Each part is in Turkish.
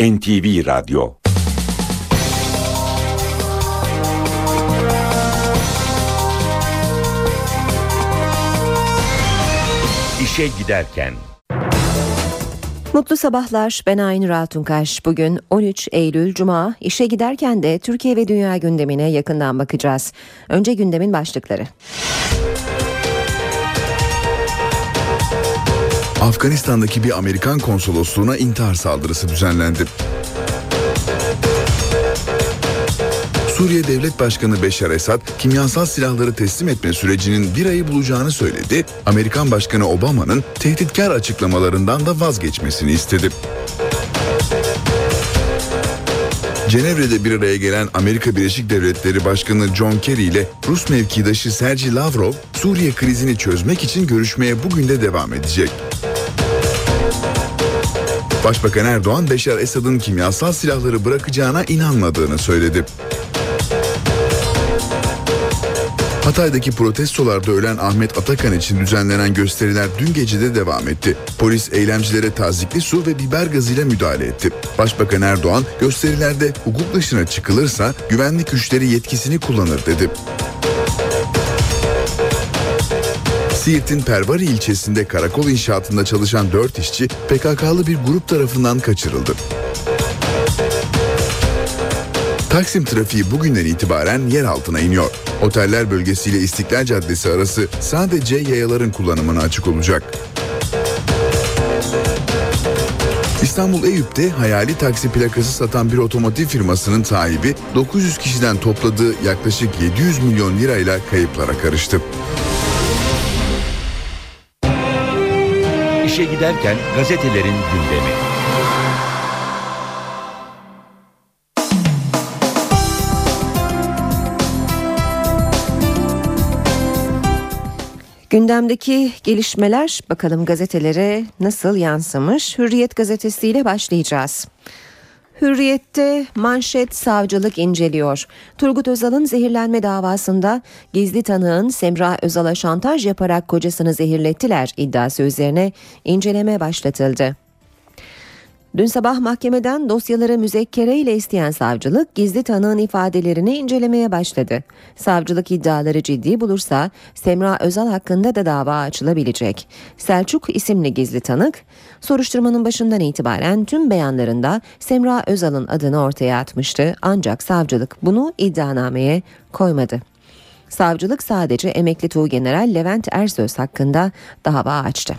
NTV Radyo İşe giderken Mutlu sabahlar. Ben Aynur Altunkaş. Bugün 13 Eylül Cuma. İşe giderken de Türkiye ve dünya gündemine yakından bakacağız. Önce gündemin başlıkları. Afganistan'daki bir Amerikan konsolosluğuna intihar saldırısı düzenlendi. Suriye Devlet Başkanı Beşar Esad kimyasal silahları teslim etme sürecinin bir ayı bulacağını söyledi. Amerikan Başkanı Obama'nın tehditkar açıklamalarından da vazgeçmesini istedi. Cenevre'de bir araya gelen Amerika Birleşik Devletleri Başkanı John Kerry ile Rus mevkidaşı Sergey Lavrov, Suriye krizini çözmek için görüşmeye bugün de devam edecek. Başbakan Erdoğan, Beşar Esad'ın kimyasal silahları bırakacağına inanmadığını söyledi. Hatay'daki protestolarda ölen Ahmet Atakan için düzenlenen gösteriler dün gece de devam etti. Polis eylemcilere tazikli su ve biber gazıyla müdahale etti. Başbakan Erdoğan gösterilerde hukuk dışına çıkılırsa güvenlik güçleri yetkisini kullanır dedi. Siirt'in Pervari ilçesinde karakol inşaatında çalışan 4 işçi PKK'lı bir grup tarafından kaçırıldı. Taksim trafiği bugünden itibaren yer altına iniyor. Oteller bölgesiyle İstiklal Caddesi arası sadece yayaların kullanımına açık olacak. İstanbul Eyüp'te hayali taksi plakası satan bir otomotiv firmasının sahibi 900 kişiden topladığı yaklaşık 700 milyon lirayla kayıplara karıştı. İşe giderken gazetelerin gündemi. Gündemdeki gelişmeler bakalım gazetelere nasıl yansımış? Hürriyet gazetesiyle başlayacağız. Hürriyette manşet savcılık inceliyor. Turgut Özal'ın zehirlenme davasında gizli tanığın Semra Özal'a şantaj yaparak kocasını zehirlettiler iddiası üzerine inceleme başlatıldı. Dün sabah mahkemeden dosyaları müzekkere ile isteyen savcılık gizli tanığın ifadelerini incelemeye başladı. Savcılık iddiaları ciddi bulursa Semra Özal hakkında da dava açılabilecek. Selçuk isimli gizli tanık soruşturmanın başından itibaren tüm beyanlarında Semra Özal'ın adını ortaya atmıştı ancak savcılık bunu iddianameye koymadı. Savcılık sadece emekli Tuğgeneral Levent Ersöz hakkında dava açtı.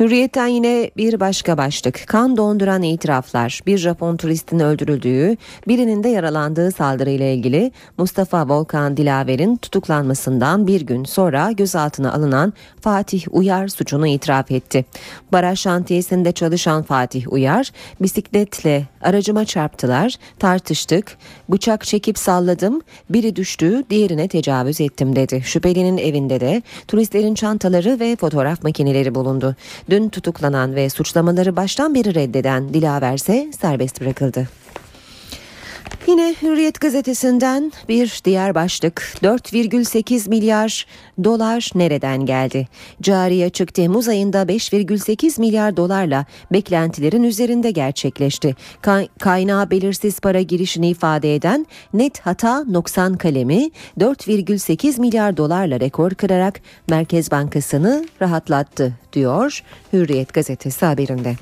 Hürriyetten yine bir başka başlık. Kan donduran itiraflar. Bir Japon turistin öldürüldüğü, birinin de yaralandığı saldırıyla ilgili Mustafa Volkan Dilaver'in tutuklanmasından bir gün sonra gözaltına alınan Fatih Uyar suçunu itiraf etti. Baraj şantiyesinde çalışan Fatih Uyar, bisikletle aracıma çarptılar, tartıştık, bıçak çekip salladım, biri düştü, diğerine tecavüz ettim dedi. Şüphelinin evinde de turistlerin çantaları ve fotoğraf makineleri bulundu. Dün tutuklanan ve suçlamaları baştan beri reddeden Dilaver ise serbest bırakıldı. Yine Hürriyet gazetesinden bir diğer başlık 4,8 milyar dolar nereden geldi? Cari açık Temmuz ayında 5,8 milyar dolarla beklentilerin üzerinde gerçekleşti. Ka- kaynağı belirsiz para girişini ifade eden net hata noksan kalemi 4,8 milyar dolarla rekor kırarak Merkez Bankası'nı rahatlattı diyor Hürriyet gazetesi haberinde.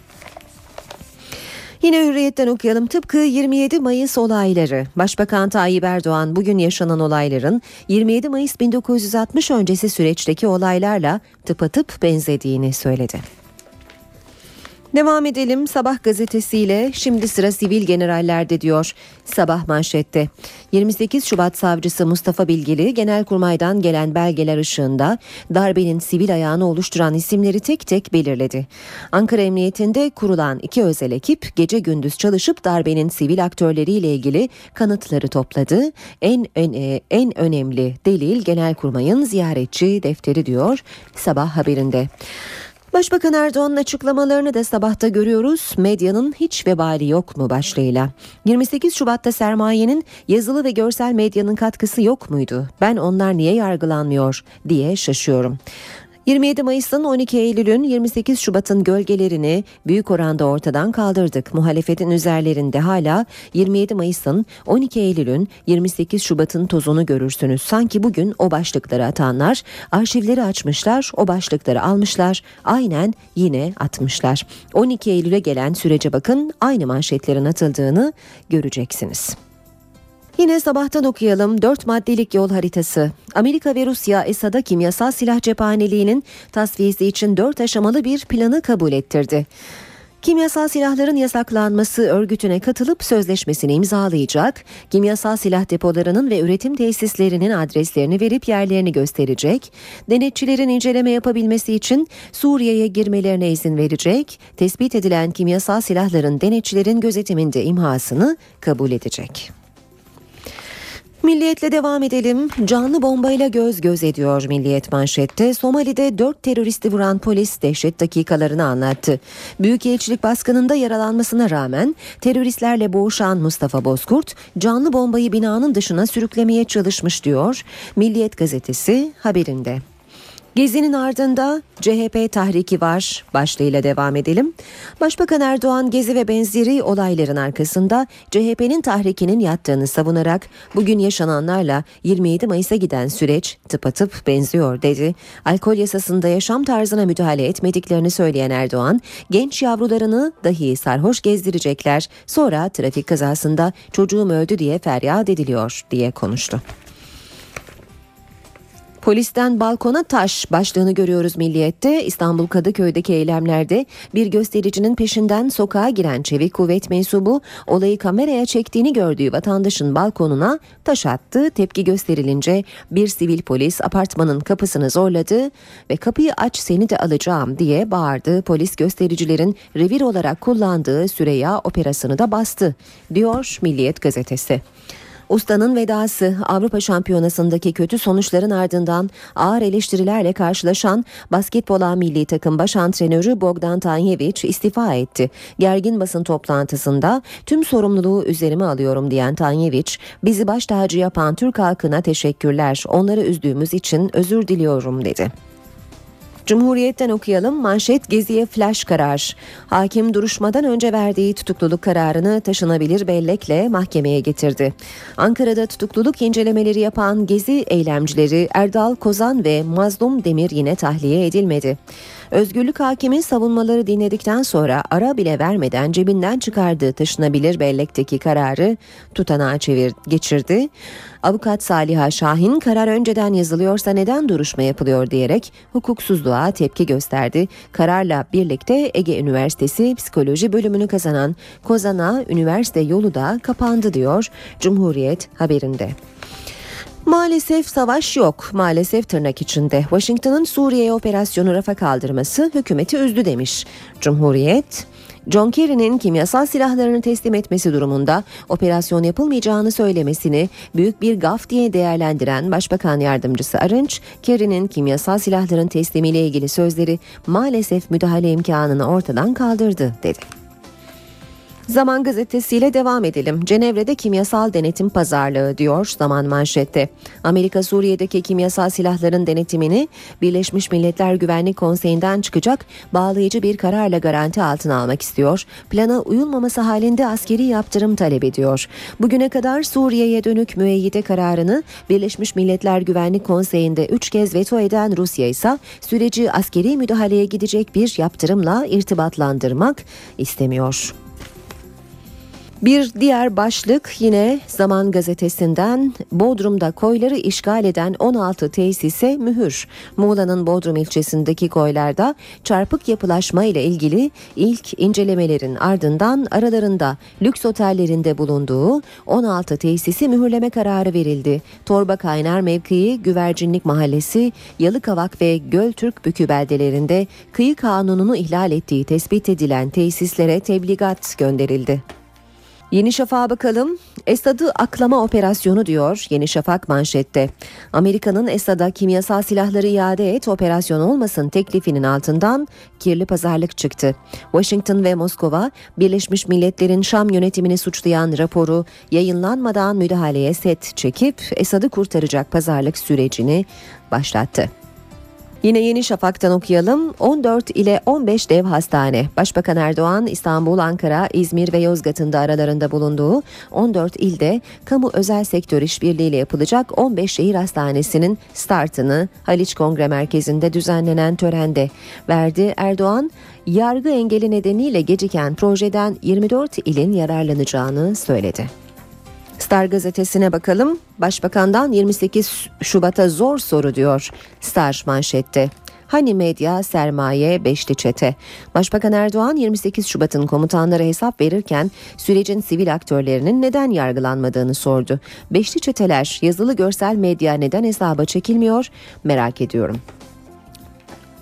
Yine hürriyetten okuyalım. Tıpkı 27 Mayıs olayları. Başbakan Tayyip Erdoğan bugün yaşanan olayların 27 Mayıs 1960 öncesi süreçteki olaylarla tıpatıp benzediğini söyledi. Devam edelim Sabah gazetesiyle şimdi sıra sivil generallerde diyor Sabah manşette. 28 Şubat savcısı Mustafa Bilgili Genelkurmay'dan gelen belgeler ışığında darbenin sivil ayağını oluşturan isimleri tek tek belirledi. Ankara Emniyetinde kurulan iki özel ekip gece gündüz çalışıp darbenin sivil aktörleriyle ilgili kanıtları topladı. En en, en önemli delil Genelkurmay'ın ziyaretçi defteri diyor Sabah haberinde. Başbakan Erdoğan'ın açıklamalarını da sabahta görüyoruz. Medyanın hiç vebali yok mu başlığıyla. 28 Şubat'ta sermayenin yazılı ve görsel medyanın katkısı yok muydu? Ben onlar niye yargılanmıyor diye şaşıyorum. 27 Mayıs'ın 12 Eylül'ün 28 Şubat'ın gölgelerini büyük oranda ortadan kaldırdık. Muhalefetin üzerlerinde hala 27 Mayıs'ın 12 Eylül'ün 28 Şubat'ın tozunu görürsünüz. Sanki bugün o başlıkları atanlar arşivleri açmışlar, o başlıkları almışlar, aynen yine atmışlar. 12 Eylül'e gelen sürece bakın aynı manşetlerin atıldığını göreceksiniz. Yine sabahtan okuyalım 4 maddelik yol haritası. Amerika ve Rusya Esad'a kimyasal silah cephaneliğinin tasfiyesi için 4 aşamalı bir planı kabul ettirdi. Kimyasal silahların yasaklanması örgütüne katılıp sözleşmesini imzalayacak, kimyasal silah depolarının ve üretim tesislerinin adreslerini verip yerlerini gösterecek, denetçilerin inceleme yapabilmesi için Suriye'ye girmelerine izin verecek, tespit edilen kimyasal silahların denetçilerin gözetiminde imhasını kabul edecek. Milliyetle devam edelim. Canlı bombayla göz göz ediyor Milliyet manşette. Somali'de dört teröristi vuran polis dehşet dakikalarını anlattı. Büyükelçilik baskınında yaralanmasına rağmen teröristlerle boğuşan Mustafa Bozkurt canlı bombayı binanın dışına sürüklemeye çalışmış diyor. Milliyet gazetesi haberinde. Gezinin ardında CHP tahriki var başlığıyla devam edelim. Başbakan Erdoğan gezi ve benzeri olayların arkasında CHP'nin tahrikinin yattığını savunarak bugün yaşananlarla 27 Mayıs'a giden süreç tıpatıp benziyor dedi. Alkol yasasında yaşam tarzına müdahale etmediklerini söyleyen Erdoğan genç yavrularını dahi sarhoş gezdirecekler sonra trafik kazasında çocuğum öldü diye feryat ediliyor diye konuştu. Polisten balkona taş başlığını görüyoruz Milliyet'te. İstanbul Kadıköy'deki eylemlerde bir göstericinin peşinden sokağa giren çevik kuvvet mensubu olayı kameraya çektiğini gördüğü vatandaşın balkonuna taş attı. Tepki gösterilince bir sivil polis apartmanın kapısını zorladı ve kapıyı aç seni de alacağım diye bağırdı. Polis göstericilerin revir olarak kullandığı Süreya operasını da bastı diyor Milliyet gazetesi. Ustanın vedası Avrupa Şampiyonası'ndaki kötü sonuçların ardından ağır eleştirilerle karşılaşan basketbola milli takım baş antrenörü Bogdan Tanyevic istifa etti. Gergin basın toplantısında tüm sorumluluğu üzerime alıyorum diyen Tanyevic, bizi baş tacı yapan Türk halkına teşekkürler, onları üzdüğümüz için özür diliyorum dedi. Cumhuriyet'ten okuyalım. Manşet Gezi'ye flash karar. Hakim duruşmadan önce verdiği tutukluluk kararını taşınabilir bellekle mahkemeye getirdi. Ankara'da tutukluluk incelemeleri yapan Gezi eylemcileri Erdal Kozan ve Mazlum Demir yine tahliye edilmedi. Özgürlük hakimin savunmaları dinledikten sonra ara bile vermeden cebinden çıkardığı taşınabilir bellekteki kararı tutanağa çevir, geçirdi. Avukat Saliha Şahin karar önceden yazılıyorsa neden duruşma yapılıyor diyerek hukuksuzluğa tepki gösterdi. Kararla birlikte Ege Üniversitesi Psikoloji bölümünü kazanan Kozan'a üniversite yolu da kapandı diyor Cumhuriyet haberinde. Maalesef savaş yok. Maalesef tırnak içinde. Washington'ın Suriye'ye operasyonu rafa kaldırması hükümeti üzdü demiş. Cumhuriyet John Kerry'nin kimyasal silahlarını teslim etmesi durumunda operasyon yapılmayacağını söylemesini büyük bir gaf diye değerlendiren Başbakan Yardımcısı Arınç, Kerry'nin kimyasal silahların teslimiyle ilgili sözleri maalesef müdahale imkanını ortadan kaldırdı dedi. Zaman gazetesiyle devam edelim. Cenevre'de kimyasal denetim pazarlığı diyor Zaman manşette. Amerika Suriye'deki kimyasal silahların denetimini Birleşmiş Milletler Güvenlik Konseyi'nden çıkacak bağlayıcı bir kararla garanti altına almak istiyor. Plana uyulmaması halinde askeri yaptırım talep ediyor. Bugüne kadar Suriye'ye dönük müeyyide kararını Birleşmiş Milletler Güvenlik Konseyi'nde 3 kez veto eden Rusya ise süreci askeri müdahaleye gidecek bir yaptırımla irtibatlandırmak istemiyor. Bir diğer başlık yine Zaman Gazetesi'nden Bodrum'da koyları işgal eden 16 tesise mühür. Muğla'nın Bodrum ilçesindeki koylarda çarpık yapılaşma ile ilgili ilk incelemelerin ardından aralarında lüks otellerinde bulunduğu 16 tesisi mühürleme kararı verildi. Torba Kaynar mevkii Güvercinlik Mahallesi, Yalıkavak ve Göltürk Bükü beldelerinde kıyı kanununu ihlal ettiği tespit edilen tesislere tebligat gönderildi. Yeni Şafak'a bakalım. Esad'ı aklama operasyonu diyor Yeni Şafak manşette. Amerika'nın Esad'a kimyasal silahları iade et operasyon olmasın teklifinin altından kirli pazarlık çıktı. Washington ve Moskova Birleşmiş Milletler'in Şam yönetimini suçlayan raporu yayınlanmadan müdahaleye set çekip Esad'ı kurtaracak pazarlık sürecini başlattı. Yine Yeni Şafak'tan okuyalım. 14 ile 15 dev hastane. Başbakan Erdoğan İstanbul, Ankara, İzmir ve Yozgat'ın da aralarında bulunduğu 14 ilde kamu özel sektör işbirliğiyle yapılacak 15 şehir hastanesinin startını Haliç Kongre Merkezi'nde düzenlenen törende verdi. Erdoğan, yargı engeli nedeniyle geciken projeden 24 ilin yararlanacağını söyledi. Star gazetesine bakalım. Başbakandan 28 Şubat'a zor soru diyor Star manşette. Hani medya, sermaye, beşli çete. Başbakan Erdoğan 28 Şubat'ın komutanlara hesap verirken sürecin sivil aktörlerinin neden yargılanmadığını sordu. Beşli çeteler, yazılı görsel medya neden hesaba çekilmiyor merak ediyorum.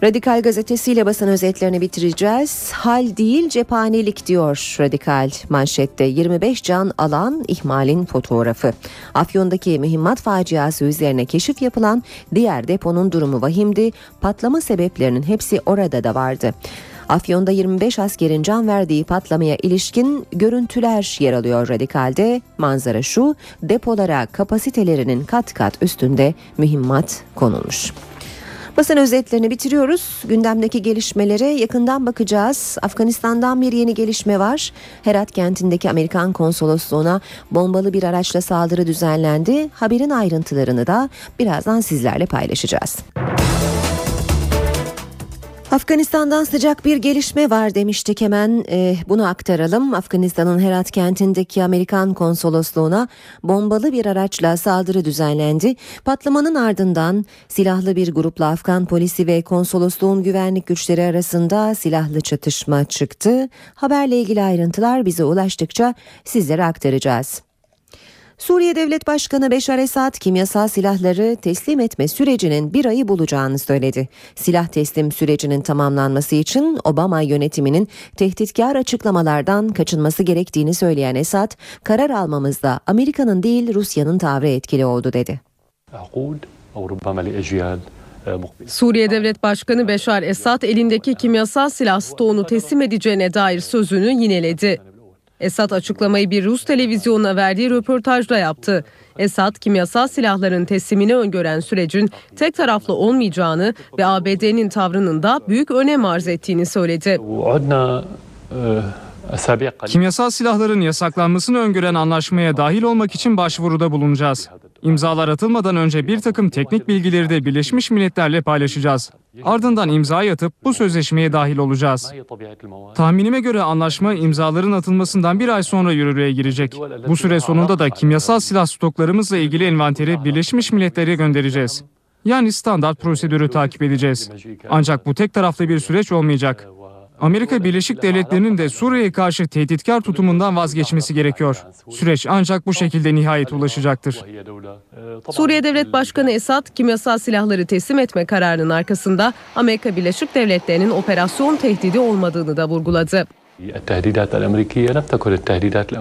Radikal gazetesiyle basın özetlerini bitireceğiz. Hal değil cephanelik diyor Radikal manşette. 25 can alan ihmalin fotoğrafı. Afyon'daki mühimmat faciası üzerine keşif yapılan diğer deponun durumu vahimdi. Patlama sebeplerinin hepsi orada da vardı. Afyon'da 25 askerin can verdiği patlamaya ilişkin görüntüler yer alıyor radikalde. Manzara şu, depolara kapasitelerinin kat kat üstünde mühimmat konulmuş. Basın özetlerini bitiriyoruz. Gündemdeki gelişmelere yakından bakacağız. Afganistan'dan bir yeni gelişme var. Herat kentindeki Amerikan konsolosluğuna bombalı bir araçla saldırı düzenlendi. Haberin ayrıntılarını da birazdan sizlerle paylaşacağız. Afganistan'dan sıcak bir gelişme var demiştik hemen e, bunu aktaralım. Afganistan'ın Herat kentindeki Amerikan konsolosluğuna bombalı bir araçla saldırı düzenlendi. Patlamanın ardından silahlı bir grupla Afgan polisi ve konsolosluğun güvenlik güçleri arasında silahlı çatışma çıktı. Haberle ilgili ayrıntılar bize ulaştıkça sizlere aktaracağız. Suriye Devlet Başkanı Beşar Esad kimyasal silahları teslim etme sürecinin bir ayı bulacağını söyledi. Silah teslim sürecinin tamamlanması için Obama yönetiminin tehditkar açıklamalardan kaçınması gerektiğini söyleyen Esad, karar almamızda Amerika'nın değil Rusya'nın tavrı etkili oldu dedi. Suriye Devlet Başkanı Beşar Esad elindeki kimyasal silah stoğunu teslim edeceğine dair sözünü yineledi. Esad açıklamayı bir Rus televizyonuna verdiği röportajda yaptı. Esad kimyasal silahların teslimini öngören sürecin tek taraflı olmayacağını ve ABD'nin tavrının da büyük önem arz ettiğini söyledi. Kimyasal silahların yasaklanmasını öngören anlaşmaya dahil olmak için başvuruda bulunacağız. İmzalar atılmadan önce bir takım teknik bilgileri de Birleşmiş Milletler'le paylaşacağız. Ardından imza atıp bu sözleşmeye dahil olacağız. Tahminime göre anlaşma imzaların atılmasından bir ay sonra yürürlüğe girecek. Bu süre sonunda da kimyasal silah stoklarımızla ilgili envanteri Birleşmiş Milletler'e göndereceğiz. Yani standart prosedürü takip edeceğiz. Ancak bu tek taraflı bir süreç olmayacak. Amerika Birleşik Devletleri'nin de Suriye'ye karşı tehditkar tutumundan vazgeçmesi gerekiyor. Süreç ancak bu şekilde nihayet ulaşacaktır. Suriye Devlet Başkanı Esad kimyasal silahları teslim etme kararının arkasında Amerika Birleşik Devletleri'nin operasyon tehdidi olmadığını da vurguladı.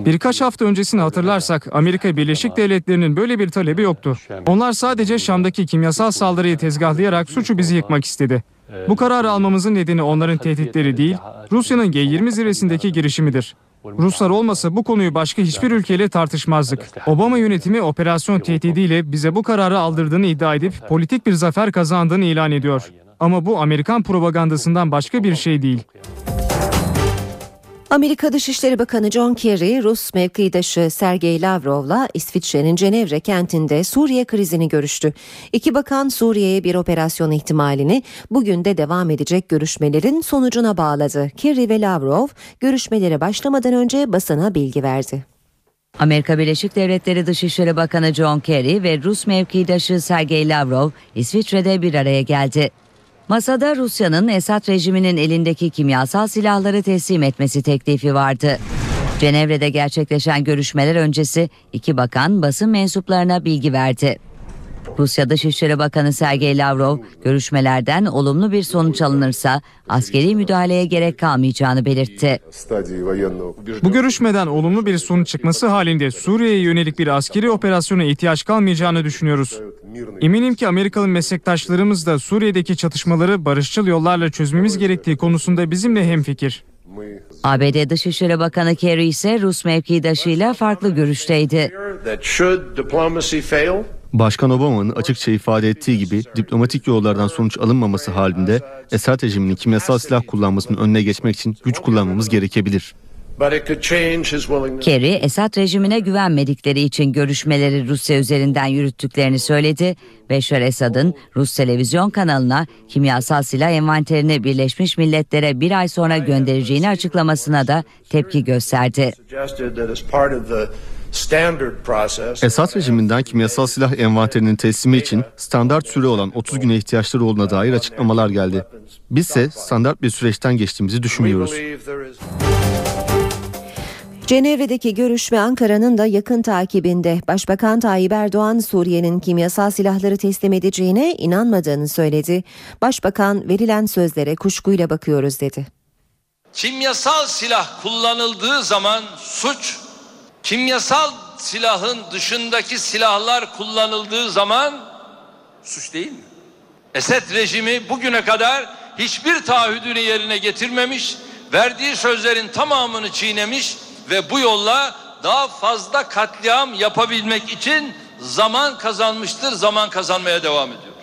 Birkaç hafta öncesini hatırlarsak Amerika Birleşik Devletleri'nin böyle bir talebi yoktu. Onlar sadece Şam'daki kimyasal saldırıyı tezgahlayarak suçu bizi yıkmak istedi. Bu kararı almamızın nedeni onların tehditleri değil, Rusya'nın G20 zirvesindeki girişimidir. Ruslar olmasa bu konuyu başka hiçbir ülkeyle tartışmazdık. Obama yönetimi operasyon tehdidiyle bize bu kararı aldırdığını iddia edip politik bir zafer kazandığını ilan ediyor. Ama bu Amerikan propagandasından başka bir şey değil. Amerika Dışişleri Bakanı John Kerry, Rus mevkidaşı Sergey Lavrov'la İsviçre'nin Cenevre kentinde Suriye krizini görüştü. İki bakan Suriye'ye bir operasyon ihtimalini bugün de devam edecek görüşmelerin sonucuna bağladı. Kerry ve Lavrov görüşmelere başlamadan önce basına bilgi verdi. Amerika Birleşik Devletleri Dışişleri Bakanı John Kerry ve Rus mevkidaşı Sergey Lavrov İsviçre'de bir araya geldi. Masada Rusya'nın Esad rejiminin elindeki kimyasal silahları teslim etmesi teklifi vardı. Cenevre'de gerçekleşen görüşmeler öncesi iki bakan basın mensuplarına bilgi verdi. Rusya Dışişleri Bakanı Sergey Lavrov görüşmelerden olumlu bir sonuç alınırsa askeri müdahaleye gerek kalmayacağını belirtti. Bu görüşmeden olumlu bir sonuç çıkması halinde Suriye'ye yönelik bir askeri operasyona ihtiyaç kalmayacağını düşünüyoruz. Eminim ki Amerikalı meslektaşlarımız da Suriye'deki çatışmaları barışçıl yollarla çözmemiz gerektiği konusunda bizimle hemfikir. ABD Dışişleri Bakanı Kerry ise Rus mevkidaşıyla farklı görüşteydi. Başkan Obama'nın açıkça ifade ettiği gibi diplomatik yollardan sonuç alınmaması halinde Esad rejiminin kimyasal silah kullanmasının önüne geçmek için güç kullanmamız gerekebilir. Kerry, Esad rejimine güvenmedikleri için görüşmeleri Rusya üzerinden yürüttüklerini söyledi. Beşar Esad'ın Rus televizyon kanalına kimyasal silah envanterini Birleşmiş Milletler'e bir ay sonra göndereceğini açıklamasına da tepki gösterdi. Esad rejiminden kimyasal silah envanterinin teslimi için standart süre olan 30 güne ihtiyaçları olduğuna dair açıklamalar geldi. Bizse standart bir süreçten geçtiğimizi düşünmüyoruz. Cenevre'deki görüşme Ankara'nın da yakın takibinde. Başbakan Tayyip Erdoğan Suriye'nin kimyasal silahları teslim edeceğine inanmadığını söyledi. Başbakan verilen sözlere kuşkuyla bakıyoruz dedi. Kimyasal silah kullanıldığı zaman suç, kimyasal silahın dışındaki silahlar kullanıldığı zaman suç değil mi? Esed rejimi bugüne kadar hiçbir taahhüdünü yerine getirmemiş, verdiği sözlerin tamamını çiğnemiş ve bu yolla daha fazla katliam yapabilmek için zaman kazanmıştır, zaman kazanmaya devam ediyor.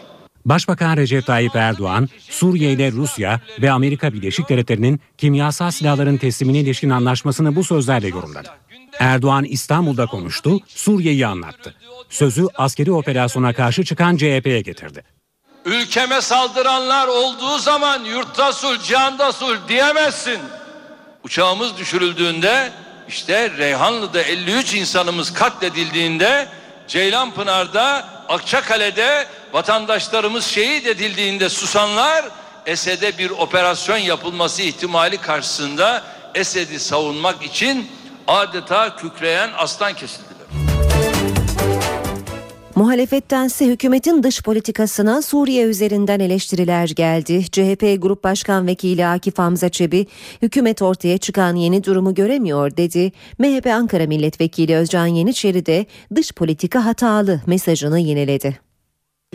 Başbakan Recep Tayyip Erdoğan, Suriye ile Rusya ve Amerika Birleşik Devletleri'nin kimyasal silahların teslimine ilişkin anlaşmasını bu sözlerle yorumladı. Erdoğan İstanbul'da konuştu, Suriye'yi anlattı. Sözü askeri operasyona karşı çıkan CHP'ye getirdi. Ülkeme saldıranlar olduğu zaman yurtta sul, cihanda sul diyemezsin. Uçağımız düşürüldüğünde işte Reyhanlı'da 53 insanımız katledildiğinde Ceylanpınar'da Akçakale'de vatandaşlarımız şehit edildiğinde susanlar Esed'e bir operasyon yapılması ihtimali karşısında Esed'i savunmak için adeta kükreyen aslan kesildiler. Muhalefettense hükümetin dış politikasına Suriye üzerinden eleştiriler geldi. CHP Grup Başkan Vekili Akif Hamza Çebi, hükümet ortaya çıkan yeni durumu göremiyor dedi. MHP Ankara Milletvekili Özcan Yeniçeri de dış politika hatalı mesajını yineledi.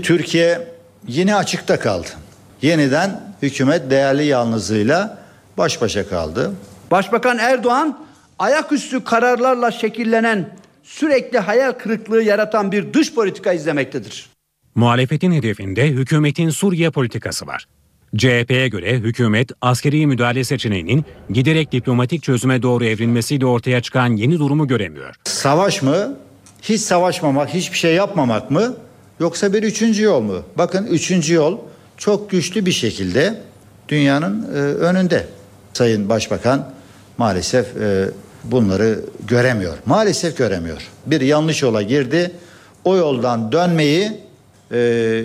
Türkiye yine açıkta kaldı. Yeniden hükümet değerli yalnızlığıyla baş başa kaldı. Başbakan Erdoğan ayaküstü kararlarla şekillenen sürekli hayal kırıklığı yaratan bir dış politika izlemektedir. Muhalefetin hedefinde hükümetin Suriye politikası var. CHP'ye göre hükümet askeri müdahale seçeneğinin giderek diplomatik çözüme doğru evrilmesiyle ortaya çıkan yeni durumu göremiyor. Savaş mı? Hiç savaşmamak, hiçbir şey yapmamak mı? Yoksa bir üçüncü yol mu? Bakın üçüncü yol çok güçlü bir şekilde dünyanın e, önünde. Sayın Başbakan maalesef e, bunları göremiyor. Maalesef göremiyor. Bir yanlış yola girdi. O yoldan dönmeyi e,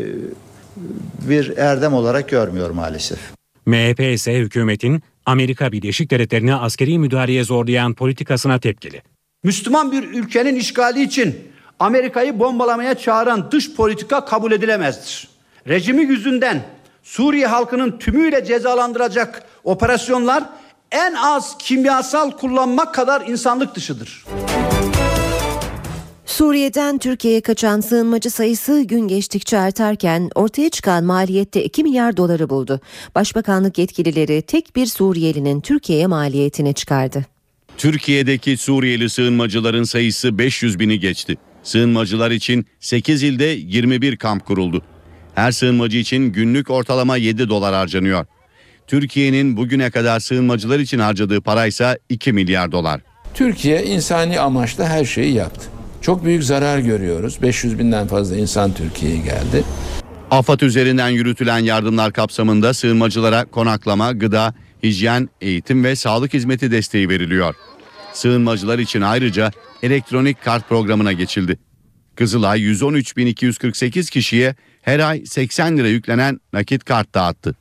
bir erdem olarak görmüyor maalesef. MHP ise hükümetin Amerika Birleşik Devletleri'ne askeri müdahaleye zorlayan politikasına tepkili. Müslüman bir ülkenin işgali için Amerika'yı bombalamaya çağıran dış politika kabul edilemezdir. Rejimi yüzünden Suriye halkının tümüyle cezalandıracak operasyonlar en az kimyasal kullanmak kadar insanlık dışıdır. Suriye'den Türkiye'ye kaçan sığınmacı sayısı gün geçtikçe artarken ortaya çıkan maliyette 2 milyar doları buldu. Başbakanlık yetkilileri tek bir Suriyelinin Türkiye'ye maliyetini çıkardı. Türkiye'deki Suriyeli sığınmacıların sayısı 500 bini geçti. Sığınmacılar için 8 ilde 21 kamp kuruldu. Her sığınmacı için günlük ortalama 7 dolar harcanıyor. Türkiye'nin bugüne kadar sığınmacılar için harcadığı paraysa 2 milyar dolar. Türkiye insani amaçla her şeyi yaptı. Çok büyük zarar görüyoruz. 500 binden fazla insan Türkiye'ye geldi. AFAD üzerinden yürütülen yardımlar kapsamında sığınmacılara konaklama, gıda, hijyen, eğitim ve sağlık hizmeti desteği veriliyor. Sığınmacılar için ayrıca elektronik kart programına geçildi. Kızılay 113.248 kişiye her ay 80 lira yüklenen nakit kart dağıttı.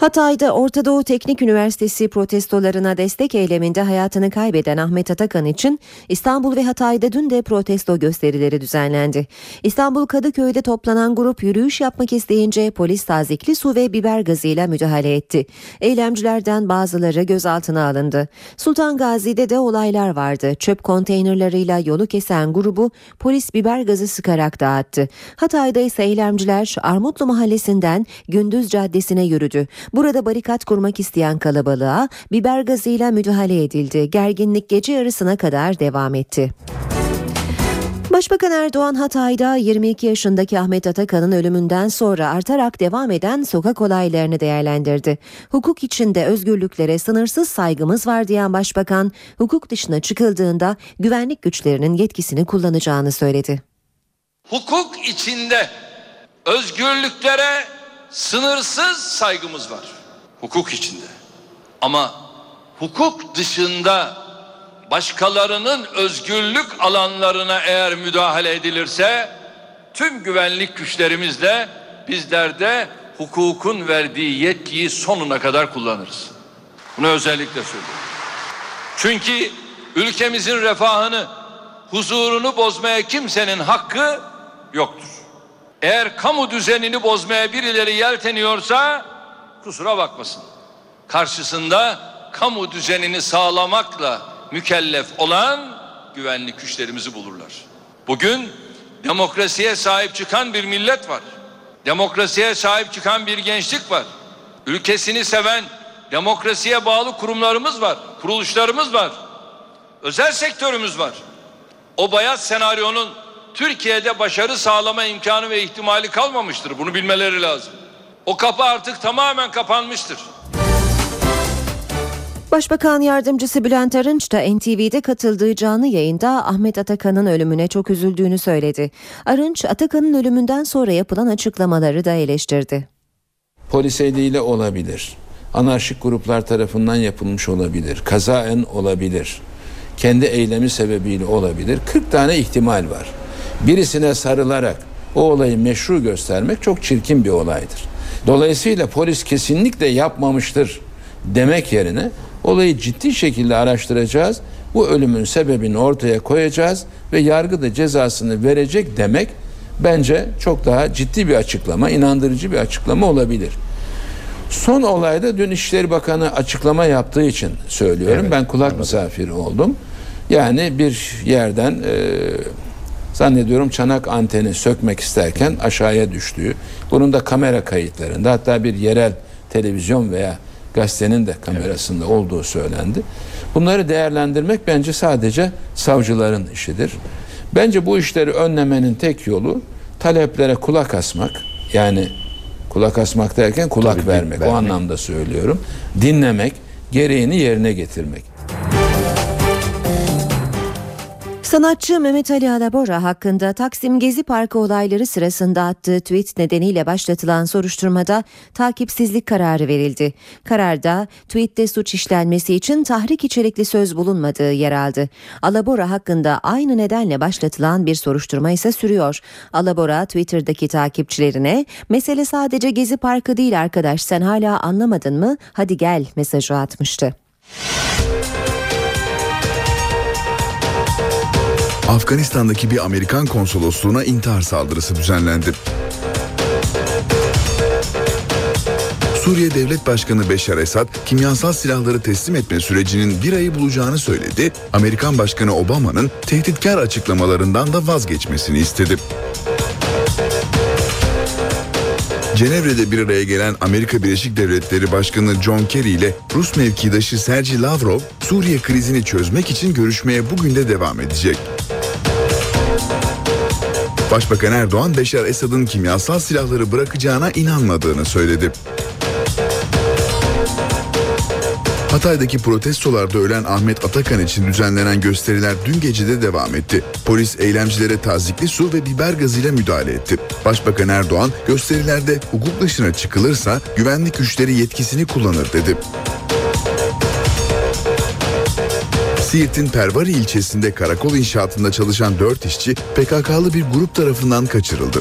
Hatay'da Orta Doğu Teknik Üniversitesi protestolarına destek eyleminde hayatını kaybeden Ahmet Atakan için İstanbul ve Hatay'da dün de protesto gösterileri düzenlendi. İstanbul Kadıköy'de toplanan grup yürüyüş yapmak isteyince polis tazikli su ve biber gazıyla müdahale etti. Eylemcilerden bazıları gözaltına alındı. Sultan Gazi'de de olaylar vardı. Çöp konteynerlarıyla yolu kesen grubu polis biber gazı sıkarak dağıttı. Hatay'da ise eylemciler Armutlu Mahallesi'nden Gündüz Caddesi'ne yürüdü. Burada barikat kurmak isteyen kalabalığa biber gazıyla müdahale edildi. Gerginlik gece yarısına kadar devam etti. Başbakan Erdoğan Hatay'da 22 yaşındaki Ahmet Atakan'ın ölümünden sonra artarak devam eden sokak olaylarını değerlendirdi. Hukuk içinde özgürlüklere sınırsız saygımız var diyen başbakan, hukuk dışına çıkıldığında güvenlik güçlerinin yetkisini kullanacağını söyledi. Hukuk içinde özgürlüklere sınırsız saygımız var. Hukuk içinde. Ama hukuk dışında başkalarının özgürlük alanlarına eğer müdahale edilirse tüm güvenlik güçlerimizle bizler de hukukun verdiği yetkiyi sonuna kadar kullanırız. Bunu özellikle söylüyorum. Çünkü ülkemizin refahını, huzurunu bozmaya kimsenin hakkı yoktur. Eğer kamu düzenini bozmaya birileri yelteniyorsa kusura bakmasın. Karşısında kamu düzenini sağlamakla mükellef olan güvenlik güçlerimizi bulurlar. Bugün demokrasiye sahip çıkan bir millet var. Demokrasiye sahip çıkan bir gençlik var. Ülkesini seven, demokrasiye bağlı kurumlarımız var, kuruluşlarımız var. Özel sektörümüz var. O bayat senaryonun Türkiye'de başarı sağlama imkanı ve ihtimali kalmamıştır. Bunu bilmeleri lazım. O kapı artık tamamen kapanmıştır. Başbakan yardımcısı Bülent Arınç da NTV'de katıldığı canlı yayında Ahmet Atakan'ın ölümüne çok üzüldüğünü söyledi. Arınç, Atakan'ın ölümünden sonra yapılan açıklamaları da eleştirdi. Polis eliyle olabilir. Anarşik gruplar tarafından yapılmış olabilir. Kazaen olabilir. Kendi eylemi sebebiyle olabilir. 40 tane ihtimal var. Birisine sarılarak o olayı meşru göstermek çok çirkin bir olaydır. Dolayısıyla polis kesinlikle yapmamıştır demek yerine olayı ciddi şekilde araştıracağız. Bu ölümün sebebini ortaya koyacağız ve yargı da cezasını verecek demek bence çok daha ciddi bir açıklama, inandırıcı bir açıklama olabilir. Son olayda dün İçişleri Bakanı açıklama yaptığı için söylüyorum. Evet, ben kulak anladım. misafiri oldum. Yani bir yerden e, zannediyorum çanak anteni sökmek isterken aşağıya düştüğü, bunun da kamera kayıtlarında hatta bir yerel televizyon veya gazetenin de kamerasında evet. olduğu söylendi. Bunları değerlendirmek bence sadece savcıların işidir. Bence bu işleri önlemenin tek yolu taleplere kulak asmak. Yani kulak asmak derken kulak Tabii vermek. vermek. O anlamda söylüyorum. Dinlemek, gereğini yerine getirmek. Sanatçı Mehmet Ali Alabora hakkında Taksim Gezi Parkı olayları sırasında attığı tweet nedeniyle başlatılan soruşturmada takipsizlik kararı verildi. Kararda tweette suç işlenmesi için tahrik içerikli söz bulunmadığı yer aldı. Alabora hakkında aynı nedenle başlatılan bir soruşturma ise sürüyor. Alabora Twitter'daki takipçilerine mesele sadece Gezi Parkı değil arkadaş sen hala anlamadın mı hadi gel mesajı atmıştı. Afganistan'daki bir Amerikan konsolosluğuna intihar saldırısı düzenlendi. Suriye Devlet Başkanı Beşar Esad kimyasal silahları teslim etme sürecinin bir ayı bulacağını söyledi. Amerikan Başkanı Obama'nın tehditkar açıklamalarından da vazgeçmesini istedi. Cenevre'de bir araya gelen Amerika Birleşik Devletleri Başkanı John Kerry ile Rus mevkidaşı Sergey Lavrov, Suriye krizini çözmek için görüşmeye bugün de devam edecek. Başbakan Erdoğan Beşar Esad'ın kimyasal silahları bırakacağına inanmadığını söyledi. Hatay'daki protestolarda ölen Ahmet Atakan için düzenlenen gösteriler dün gece de devam etti. Polis eylemcilere tazikli su ve biber gazıyla müdahale etti. Başbakan Erdoğan gösterilerde hukuk dışına çıkılırsa güvenlik güçleri yetkisini kullanır dedi. Siirt'in Pervari ilçesinde karakol inşaatında çalışan 4 işçi PKK'lı bir grup tarafından kaçırıldı.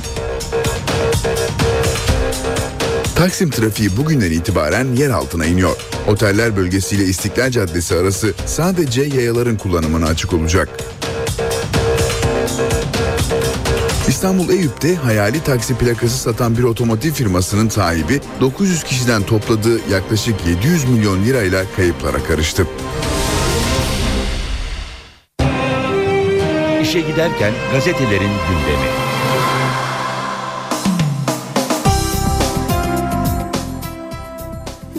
Taksim trafiği bugünden itibaren yer altına iniyor. Oteller bölgesiyle İstiklal Caddesi arası sadece yayaların kullanımına açık olacak. İstanbul Eyüp'te hayali taksi plakası satan bir otomotiv firmasının sahibi 900 kişiden topladığı yaklaşık 700 milyon lirayla kayıplara karıştı. İşe giderken gazetelerin gündemi.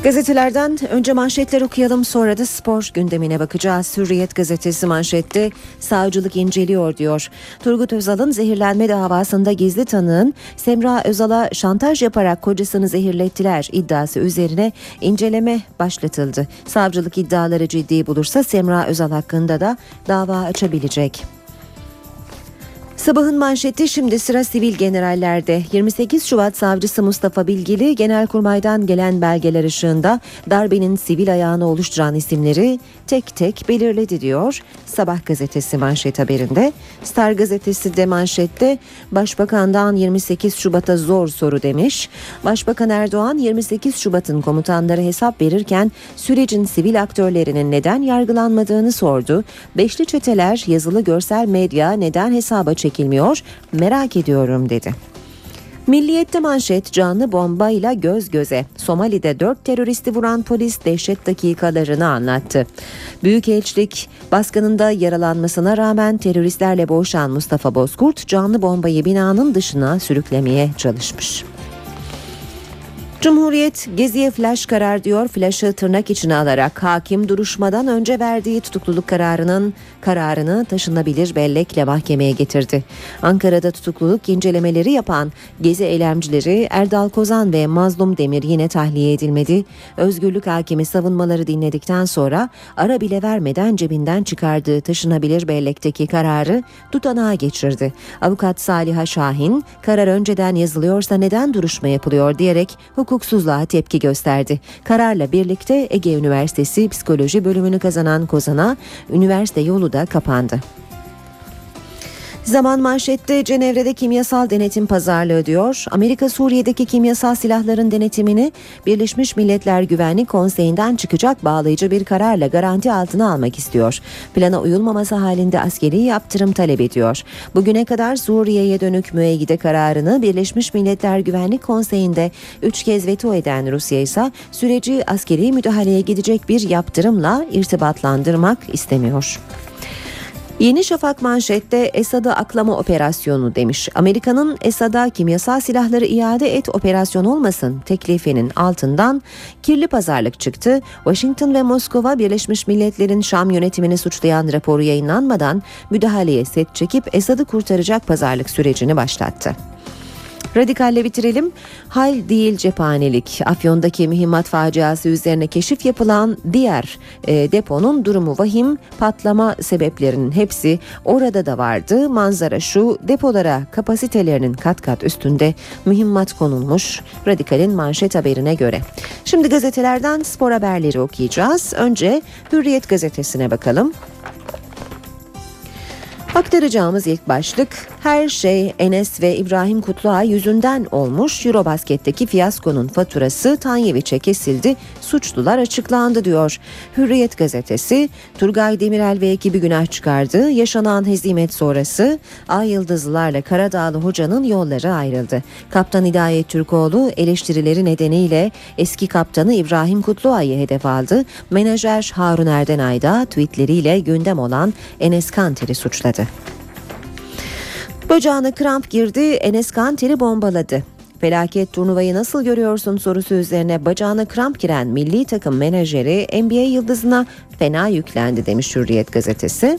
Gazetelerden önce manşetler okuyalım sonra da spor gündemine bakacağız. Hürriyet gazetesi manşette savcılık inceliyor diyor. Turgut Özal'ın zehirlenme davasında gizli tanığın Semra Özal'a şantaj yaparak kocasını zehirlettiler iddiası üzerine inceleme başlatıldı. Savcılık iddiaları ciddi bulursa Semra Özal hakkında da dava açabilecek. Sabahın manşeti şimdi sıra sivil generallerde. 28 Şubat savcısı Mustafa Bilgili Genelkurmay'dan gelen belgeler ışığında darbenin sivil ayağını oluşturan isimleri tek tek belirledi diyor. Sabah gazetesi manşet haberinde. Star gazetesi de manşette Başbakan'dan 28 Şubat'a zor soru demiş. Başbakan Erdoğan 28 Şubat'ın komutanları hesap verirken sürecin sivil aktörlerinin neden yargılanmadığını sordu. Beşli çeteler yazılı görsel medya neden hesaba çekilmiyor merak ediyorum dedi. Milliyette manşet canlı bombayla göz göze. Somali'de dört teröristi vuran polis dehşet dakikalarını anlattı. Büyükelçilik baskınında yaralanmasına rağmen teröristlerle boğuşan Mustafa Bozkurt canlı bombayı binanın dışına sürüklemeye çalışmış. Cumhuriyet Gezi'ye flash karar diyor. Flash'ı tırnak içine alarak hakim duruşmadan önce verdiği tutukluluk kararının kararını taşınabilir bellekle mahkemeye getirdi. Ankara'da tutukluluk incelemeleri yapan Gezi eylemcileri Erdal Kozan ve Mazlum Demir yine tahliye edilmedi. Özgürlük hakimi savunmaları dinledikten sonra ara bile vermeden cebinden çıkardığı taşınabilir bellekteki kararı tutanağa geçirdi. Avukat Saliha Şahin karar önceden yazılıyorsa neden duruşma yapılıyor diyerek hukuksuzluğa tepki gösterdi. Kararla birlikte Ege Üniversitesi Psikoloji bölümünü kazanan Kozan'a üniversite yolu da kapandı. Zaman manşette Cenevre'de kimyasal denetim pazarlığı diyor. Amerika Suriye'deki kimyasal silahların denetimini Birleşmiş Milletler Güvenlik Konseyi'nden çıkacak bağlayıcı bir kararla garanti altına almak istiyor. Plana uyulmaması halinde askeri yaptırım talep ediyor. Bugüne kadar Suriye'ye dönük müeyyide kararını Birleşmiş Milletler Güvenlik Konseyi'nde 3 kez veto eden Rusya ise süreci askeri müdahaleye gidecek bir yaptırımla irtibatlandırmak istemiyor. Yeni Şafak manşette Esad'ı aklama operasyonu demiş. Amerika'nın Esad'a kimyasal silahları iade et operasyon olmasın teklifinin altından kirli pazarlık çıktı. Washington ve Moskova Birleşmiş Milletler'in Şam yönetimini suçlayan raporu yayınlanmadan müdahaleye set çekip Esad'ı kurtaracak pazarlık sürecini başlattı. Radikalle bitirelim. Hal değil cephanelik. Afyon'daki mühimmat faciası üzerine keşif yapılan diğer e, deponun durumu vahim. Patlama sebeplerinin hepsi orada da vardı. Manzara şu depolara kapasitelerinin kat kat üstünde mühimmat konulmuş. Radikal'in manşet haberine göre. Şimdi gazetelerden spor haberleri okuyacağız. Önce Hürriyet gazetesine bakalım. Aktaracağımız ilk başlık her şey Enes ve İbrahim Kutluay yüzünden olmuş. Eurobasket'teki fiyaskonun faturası Tanyeviç'e kesildi. Suçlular açıklandı diyor. Hürriyet gazetesi Turgay Demirel ve ekibi günah çıkardı. Yaşanan hezimet sonrası Ay Yıldızlılarla Karadağlı hocanın yolları ayrıldı. Kaptan Hidayet Türkoğlu eleştirileri nedeniyle eski kaptanı İbrahim Kutluay'ı hedef aldı. Menajer Harun Erdenay da tweetleriyle gündem olan Enes Kanter'i suçladı. Bacağına kramp girdi, Enes Kanter'i bombaladı. Felaket turnuvayı nasıl görüyorsun sorusu üzerine bacağına kramp giren milli takım menajeri NBA yıldızına fena yüklendi demiş Hürriyet gazetesi.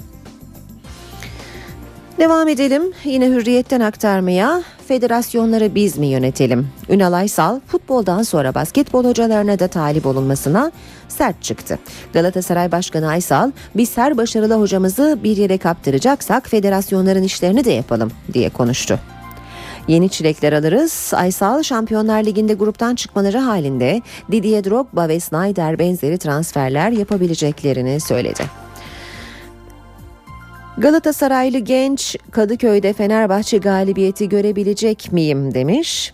Devam edelim yine hürriyetten aktarmaya federasyonları biz mi yönetelim? Ünal Aysal futboldan sonra basketbol hocalarına da talip olunmasına sert çıktı. Galatasaray Başkanı Aysal biz her başarılı hocamızı bir yere kaptıracaksak federasyonların işlerini de yapalım diye konuştu. Yeni çilekler alırız. Aysal Şampiyonlar Ligi'nde gruptan çıkmaları halinde Didier Drogba ve Snyder benzeri transferler yapabileceklerini söyledi. Galatasaraylı genç Kadıköy'de Fenerbahçe galibiyeti görebilecek miyim demiş.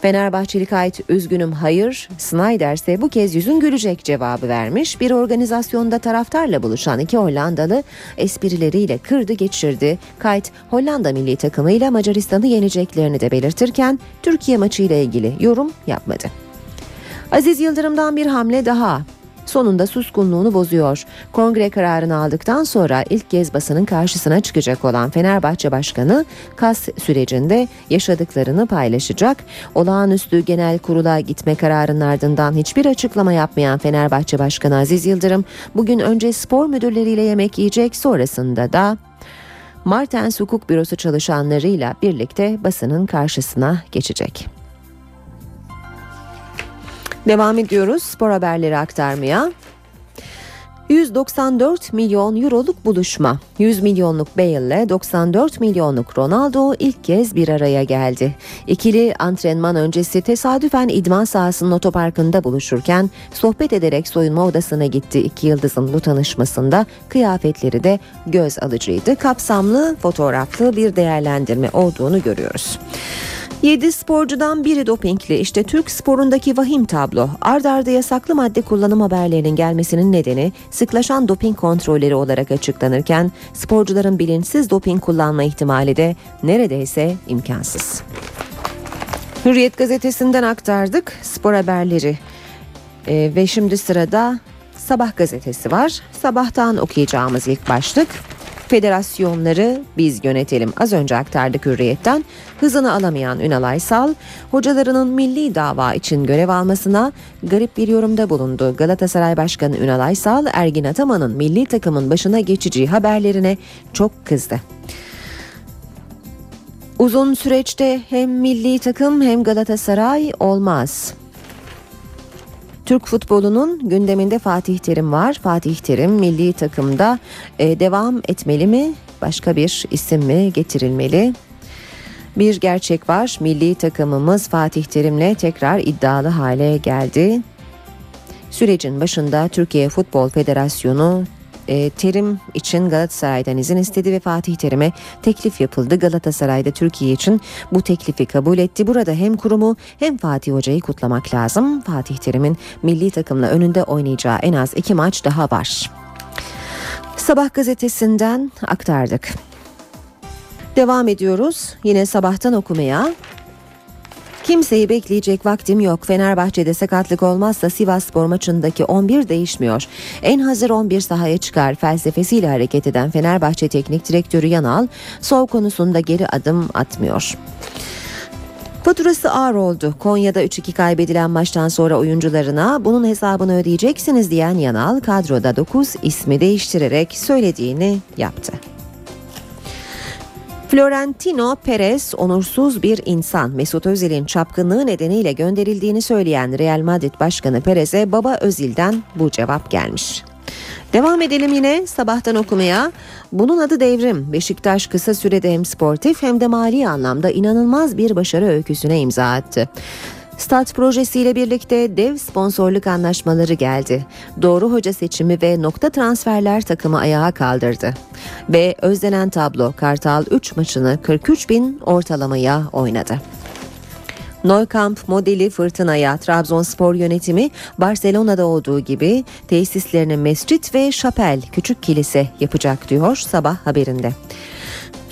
Fenerbahçeli kayıt üzgünüm hayır, Snyder ise bu kez yüzün gülecek cevabı vermiş. Bir organizasyonda taraftarla buluşan iki Hollandalı esprileriyle kırdı geçirdi. Kayıt Hollanda milli takımıyla Macaristan'ı yeneceklerini de belirtirken Türkiye maçıyla ilgili yorum yapmadı. Aziz Yıldırım'dan bir hamle daha. Sonunda suskunluğunu bozuyor. Kongre kararını aldıktan sonra ilk kez basının karşısına çıkacak olan Fenerbahçe Başkanı kas sürecinde yaşadıklarını paylaşacak. Olağanüstü genel kurula gitme kararının ardından hiçbir açıklama yapmayan Fenerbahçe Başkanı Aziz Yıldırım bugün önce spor müdürleriyle yemek yiyecek sonrasında da Martens Hukuk Bürosu çalışanlarıyla birlikte basının karşısına geçecek. Devam ediyoruz spor haberleri aktarmaya. 194 milyon euroluk buluşma. 100 milyonluk Bale ile 94 milyonluk Ronaldo ilk kez bir araya geldi. İkili antrenman öncesi tesadüfen idman sahasının otoparkında buluşurken sohbet ederek soyunma odasına gitti. İki yıldızın bu tanışmasında kıyafetleri de göz alıcıydı. Kapsamlı, fotoğraflı bir değerlendirme olduğunu görüyoruz. 7 sporcudan biri dopingli. İşte Türk sporundaki vahim tablo. Ard arda yasaklı madde kullanım haberlerinin gelmesinin nedeni sıklaşan doping kontrolleri olarak açıklanırken sporcuların bilinçsiz doping kullanma ihtimali de neredeyse imkansız. Hürriyet gazetesinden aktardık spor haberleri. Ee, ve şimdi sırada Sabah gazetesi var. Sabahtan okuyacağımız ilk başlık federasyonları biz yönetelim. Az önce aktardık hürriyetten. Hızını alamayan Ünal Aysal, hocalarının milli dava için görev almasına garip bir yorumda bulundu. Galatasaray Başkanı Ünal Aysal, Ergin Ataman'ın milli takımın başına geçeceği haberlerine çok kızdı. Uzun süreçte hem milli takım hem Galatasaray olmaz. Türk futbolunun gündeminde Fatih Terim var. Fatih Terim milli takımda e, devam etmeli mi? Başka bir isim mi getirilmeli? Bir gerçek var. Milli takımımız Fatih Terim'le tekrar iddialı hale geldi. Sürecin başında Türkiye Futbol Federasyonu e, Terim için Galatasaray'dan izin istedi ve Fatih Terim'e teklif yapıldı. Galatasaray'da Türkiye için bu teklifi kabul etti. Burada hem kurumu hem Fatih Hoca'yı kutlamak lazım. Fatih Terim'in milli takımla önünde oynayacağı en az iki maç daha var. Sabah gazetesinden aktardık. Devam ediyoruz yine sabahtan okumaya. Kimseyi bekleyecek vaktim yok. Fenerbahçe'de sakatlık olmazsa Sivas Spor maçındaki 11 değişmiyor. En hazır 11 sahaya çıkar felsefesiyle hareket eden Fenerbahçe Teknik Direktörü Yanal, sol konusunda geri adım atmıyor. Faturası ağır oldu. Konya'da 3-2 kaybedilen maçtan sonra oyuncularına bunun hesabını ödeyeceksiniz diyen Yanal kadroda 9 ismi değiştirerek söylediğini yaptı. Florentino Perez onursuz bir insan. Mesut Özil'in çapkınlığı nedeniyle gönderildiğini söyleyen Real Madrid Başkanı Perez'e baba Özil'den bu cevap gelmiş. Devam edelim yine sabahtan okumaya. Bunun adı devrim. Beşiktaş kısa sürede hem sportif hem de mali anlamda inanılmaz bir başarı öyküsüne imza attı. Stat projesiyle birlikte dev sponsorluk anlaşmaları geldi. Doğru hoca seçimi ve nokta transferler takımı ayağa kaldırdı. Ve özlenen tablo Kartal 3 maçını 43 bin ortalamaya oynadı. Neukamp modeli fırtınaya Trabzonspor yönetimi Barcelona'da olduğu gibi tesislerini mescit ve şapel küçük kilise yapacak diyor sabah haberinde.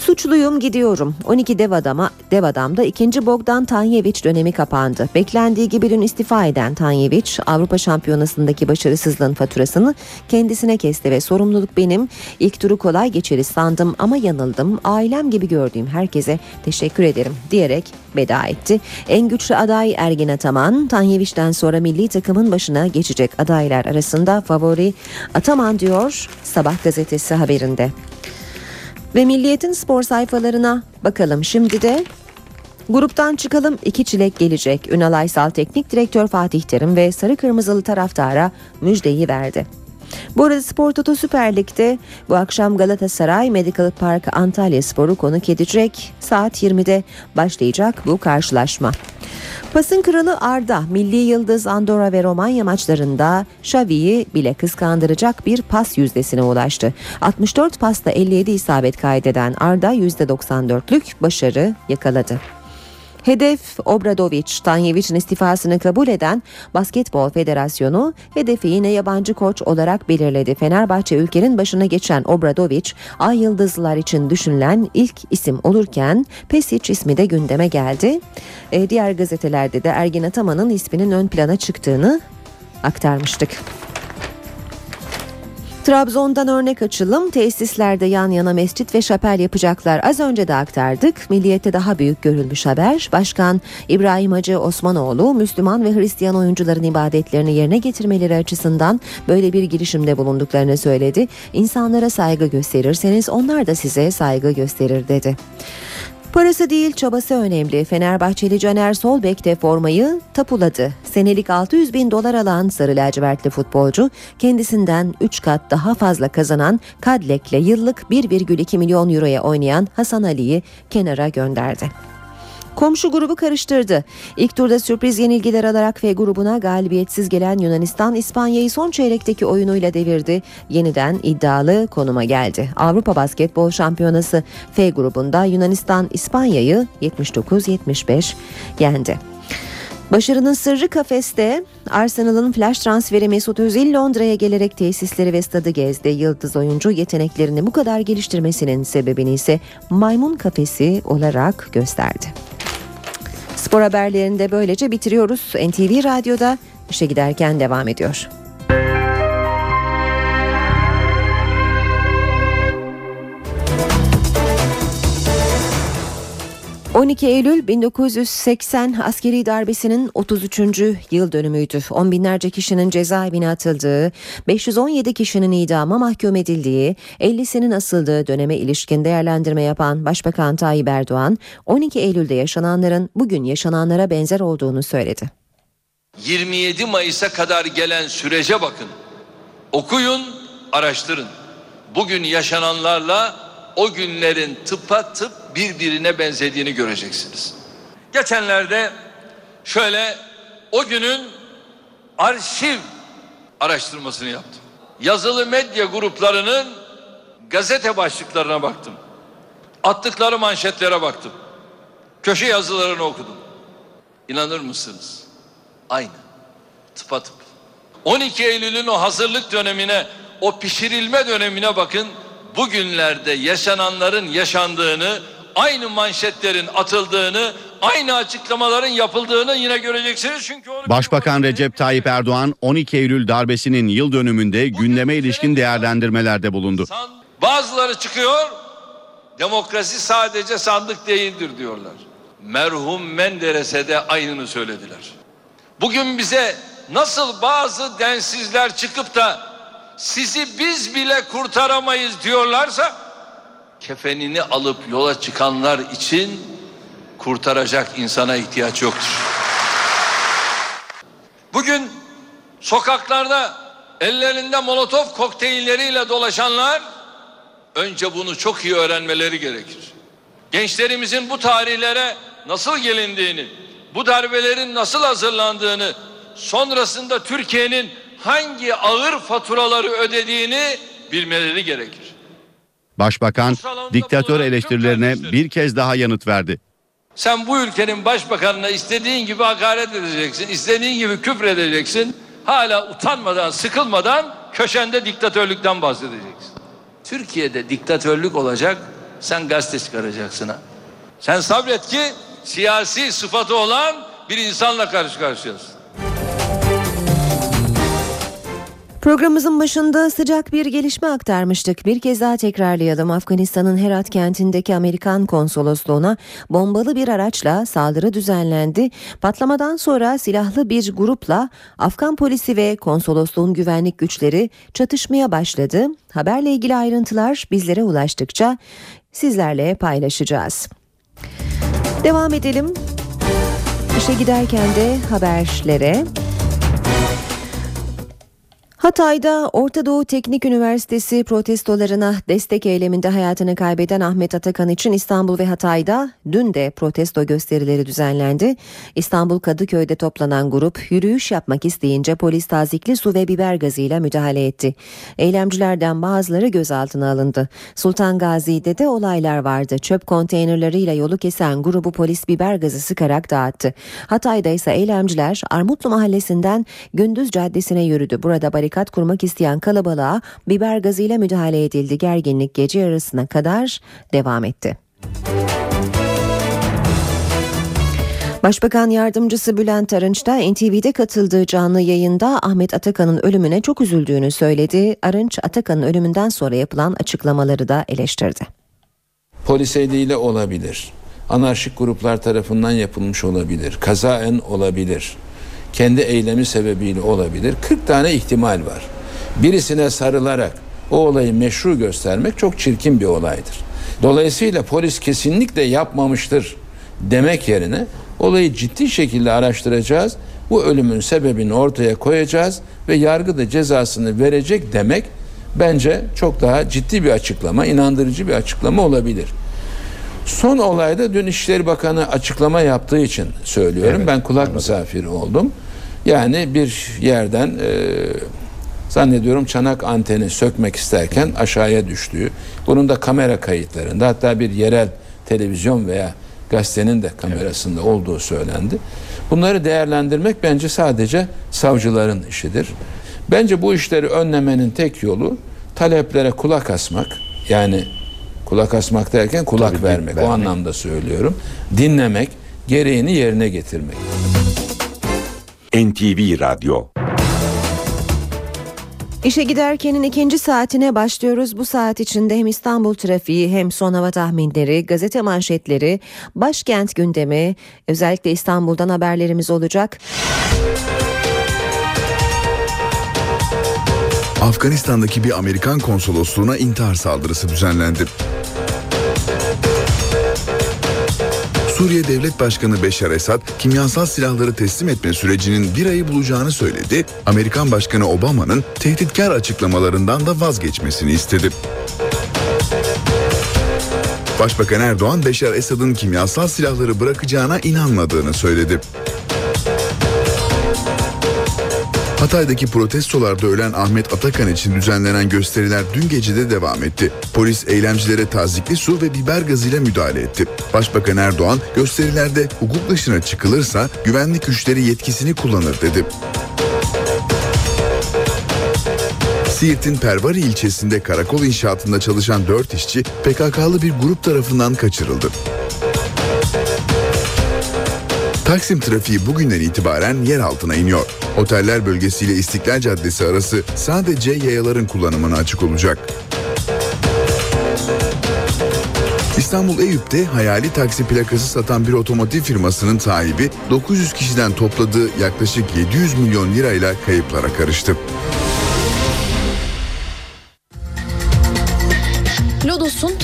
Suçluyum gidiyorum. 12 dev adama dev adamda ikinci Bogdan Tanyeviç dönemi kapandı. Beklendiği gibi dün istifa eden Tanyeviç Avrupa Şampiyonası'ndaki başarısızlığın faturasını kendisine kesti ve sorumluluk benim. İlk turu kolay geçeriz sandım ama yanıldım. Ailem gibi gördüğüm herkese teşekkür ederim diyerek veda etti. En güçlü aday Ergin Ataman, Tanyeviç'ten sonra milli takımın başına geçecek adaylar arasında favori Ataman diyor Sabah gazetesi haberinde. Ve Milliyet'in spor sayfalarına bakalım şimdi de Gruptan çıkalım iki çilek gelecek. Ünal Aysal Teknik Direktör Fatih Terim ve Sarı Kırmızılı taraftara müjdeyi verdi. Bu arada Spor Toto Süper Lig'de bu akşam Galatasaray Medical Park Antalya Sporu konuk edecek. Saat 20'de başlayacak bu karşılaşma. Pasın kralı Arda, milli yıldız Andorra ve Romanya maçlarında Xavi'yi bile kıskandıracak bir pas yüzdesine ulaştı. 64 pasta 57 isabet kaydeden Arda %94'lük başarı yakaladı. Hedef Obradoviç, Tanyeviç'in istifasını kabul eden Basketbol Federasyonu hedefi yine yabancı koç olarak belirledi. Fenerbahçe ülkenin başına geçen Obradoviç, Ay Yıldızlılar için düşünülen ilk isim olurken Pesic ismi de gündeme geldi. E, diğer gazetelerde de Ergin Ataman'ın isminin ön plana çıktığını aktarmıştık. Trabzon'dan örnek açılım tesislerde yan yana mescit ve şapel yapacaklar. Az önce de aktardık. Milliyette daha büyük görülmüş haber. Başkan İbrahim Hacı Osmanoğlu Müslüman ve Hristiyan oyuncuların ibadetlerini yerine getirmeleri açısından böyle bir girişimde bulunduklarını söyledi. İnsanlara saygı gösterirseniz onlar da size saygı gösterir dedi. Parası değil çabası önemli. Fenerbahçeli Caner Solbek de formayı tapuladı. Senelik 600 bin dolar alan sarı lacivertli futbolcu kendisinden 3 kat daha fazla kazanan Kadlek'le yıllık 1,2 milyon euroya oynayan Hasan Ali'yi kenara gönderdi. Komşu grubu karıştırdı. İlk turda sürpriz yenilgiler alarak F grubuna galibiyetsiz gelen Yunanistan İspanya'yı son çeyrekteki oyunuyla devirdi. Yeniden iddialı konuma geldi. Avrupa Basketbol Şampiyonası F grubunda Yunanistan İspanya'yı 79-75 yendi. Başarının sırrı kafeste Arsenal'ın flash transferi Mesut Özil Londra'ya gelerek tesisleri ve stadı gezdi. Yıldız oyuncu yeteneklerini bu kadar geliştirmesinin sebebini ise maymun kafesi olarak gösterdi. Spor haberlerini de böylece bitiriyoruz. NTV Radyo'da işe giderken devam ediyor. 12 Eylül 1980 askeri darbesinin 33. yıl dönümüydü. On binlerce kişinin cezaevine atıldığı, 517 kişinin idama mahkum edildiği, 50'sinin asıldığı döneme ilişkin değerlendirme yapan Başbakan Tayyip Erdoğan, 12 Eylül'de yaşananların bugün yaşananlara benzer olduğunu söyledi. 27 Mayıs'a kadar gelen sürece bakın. Okuyun, araştırın. Bugün yaşananlarla o günlerin tıpa tıp birbirine benzediğini göreceksiniz. Geçenlerde şöyle o günün arşiv araştırmasını yaptım. Yazılı medya gruplarının gazete başlıklarına baktım. Attıkları manşetlere baktım. Köşe yazılarını okudum. İnanır mısınız? Aynı. Tıpatıp. 12 Eylül'ün o hazırlık dönemine, o pişirilme dönemine bakın. Bugünlerde yaşananların yaşandığını, aynı manşetlerin atıldığını, aynı açıklamaların yapıldığını yine göreceksiniz. Çünkü onu Başbakan Recep Tayyip Erdoğan 12 Eylül darbesinin yıl dönümünde gündeme ilişkin değerlendirmelerde bulundu. bazıları çıkıyor, demokrasi sadece sandık değildir diyorlar. Merhum Menderes'e de aynını söylediler. Bugün bize nasıl bazı densizler çıkıp da sizi biz bile kurtaramayız diyorlarsa kefenini alıp yola çıkanlar için kurtaracak insana ihtiyaç yoktur. Bugün sokaklarda ellerinde molotof kokteylleriyle dolaşanlar önce bunu çok iyi öğrenmeleri gerekir. Gençlerimizin bu tarihlere nasıl gelindiğini, bu darbelerin nasıl hazırlandığını, sonrasında Türkiye'nin hangi ağır faturaları ödediğini bilmeleri gerekir. Başbakan diktatör eleştirilerine bir kez daha yanıt verdi. Sen bu ülkenin başbakanına istediğin gibi hakaret edeceksin, istediğin gibi küfür edeceksin. Hala utanmadan, sıkılmadan köşende diktatörlükten bahsedeceksin. Türkiye'de diktatörlük olacak, sen gazete çıkaracaksın ha. Sen sabret ki siyasi sıfatı olan bir insanla karşı karşıyasın. Programımızın başında sıcak bir gelişme aktarmıştık. Bir kez daha tekrarlayalım. Afganistan'ın Herat kentindeki Amerikan konsolosluğuna bombalı bir araçla saldırı düzenlendi. Patlamadan sonra silahlı bir grupla Afgan polisi ve konsolosluğun güvenlik güçleri çatışmaya başladı. Haberle ilgili ayrıntılar bizlere ulaştıkça sizlerle paylaşacağız. Devam edelim. İşe giderken de haberlere. Hatay'da Orta Doğu Teknik Üniversitesi protestolarına destek eyleminde hayatını kaybeden Ahmet Atakan için İstanbul ve Hatay'da dün de protesto gösterileri düzenlendi. İstanbul Kadıköy'de toplanan grup yürüyüş yapmak isteyince polis tazikli su ve biber gazıyla müdahale etti. Eylemcilerden bazıları gözaltına alındı. Sultan Gazi'de de olaylar vardı. Çöp konteynerleriyle yolu kesen grubu polis biber gazı sıkarak dağıttı. Hatay'da ise eylemciler Armutlu Mahallesi'nden Gündüz Caddesi'ne yürüdü. Burada barikat kurmak isteyen kalabalığa biber gazıyla müdahale edildi. Gerginlik gece yarısına kadar devam etti. Başbakan yardımcısı Bülent Arınç da NTV'de katıldığı canlı yayında Ahmet Atakan'ın ölümüne çok üzüldüğünü söyledi. Arınç Atakan'ın ölümünden sonra yapılan açıklamaları da eleştirdi. Polis eliyle olabilir. Anarşik gruplar tarafından yapılmış olabilir. Kazaen olabilir. Kendi eylemi sebebiyle olabilir. 40 tane ihtimal var. Birisine sarılarak o olayı meşru göstermek çok çirkin bir olaydır. Dolayısıyla polis kesinlikle yapmamıştır demek yerine olayı ciddi şekilde araştıracağız. Bu ölümün sebebini ortaya koyacağız ve yargı da cezasını verecek demek bence çok daha ciddi bir açıklama, inandırıcı bir açıklama olabilir. Son olayda dün İşleri Bakanı açıklama yaptığı için söylüyorum. Evet, ben kulak anladım. misafiri oldum. Yani bir yerden e, zannediyorum çanak anteni sökmek isterken aşağıya düştüğü. Bunun da kamera kayıtlarında hatta bir yerel televizyon veya gazetenin de kamerasında olduğu söylendi. Bunları değerlendirmek bence sadece savcıların işidir. Bence bu işleri önlemenin tek yolu taleplere kulak asmak. Yani kulak asmak derken kulak Tabii, vermek. O vermek. anlamda söylüyorum. Dinlemek, gereğini yerine getirmek. NTV Radyo İşe giderkenin ikinci saatine başlıyoruz. Bu saat içinde hem İstanbul trafiği hem son hava tahminleri, gazete manşetleri, başkent gündemi, özellikle İstanbul'dan haberlerimiz olacak. Afganistan'daki bir Amerikan konsolosluğuna intihar saldırısı düzenlendi. Suriye Devlet Başkanı Beşar Esad kimyasal silahları teslim etme sürecinin bir ayı bulacağını söyledi. Amerikan Başkanı Obama'nın tehditkar açıklamalarından da vazgeçmesini istedi. Başbakan Erdoğan Beşar Esad'ın kimyasal silahları bırakacağına inanmadığını söyledi. Hatay'daki protestolarda ölen Ahmet Atakan için düzenlenen gösteriler dün gece de devam etti. Polis eylemcilere tazikli su ve biber gazıyla müdahale etti. Başbakan Erdoğan gösterilerde hukuk dışına çıkılırsa güvenlik güçleri yetkisini kullanır dedi. Siirt'in Pervari ilçesinde karakol inşaatında çalışan 4 işçi PKK'lı bir grup tarafından kaçırıldı. Taksim trafiği bugünden itibaren yer altına iniyor. Oteller bölgesiyle İstiklal Caddesi arası sadece yayaların kullanımına açık olacak. İstanbul Eyüp'te hayali taksi plakası satan bir otomotiv firmasının sahibi 900 kişiden topladığı yaklaşık 700 milyon lirayla kayıplara karıştı.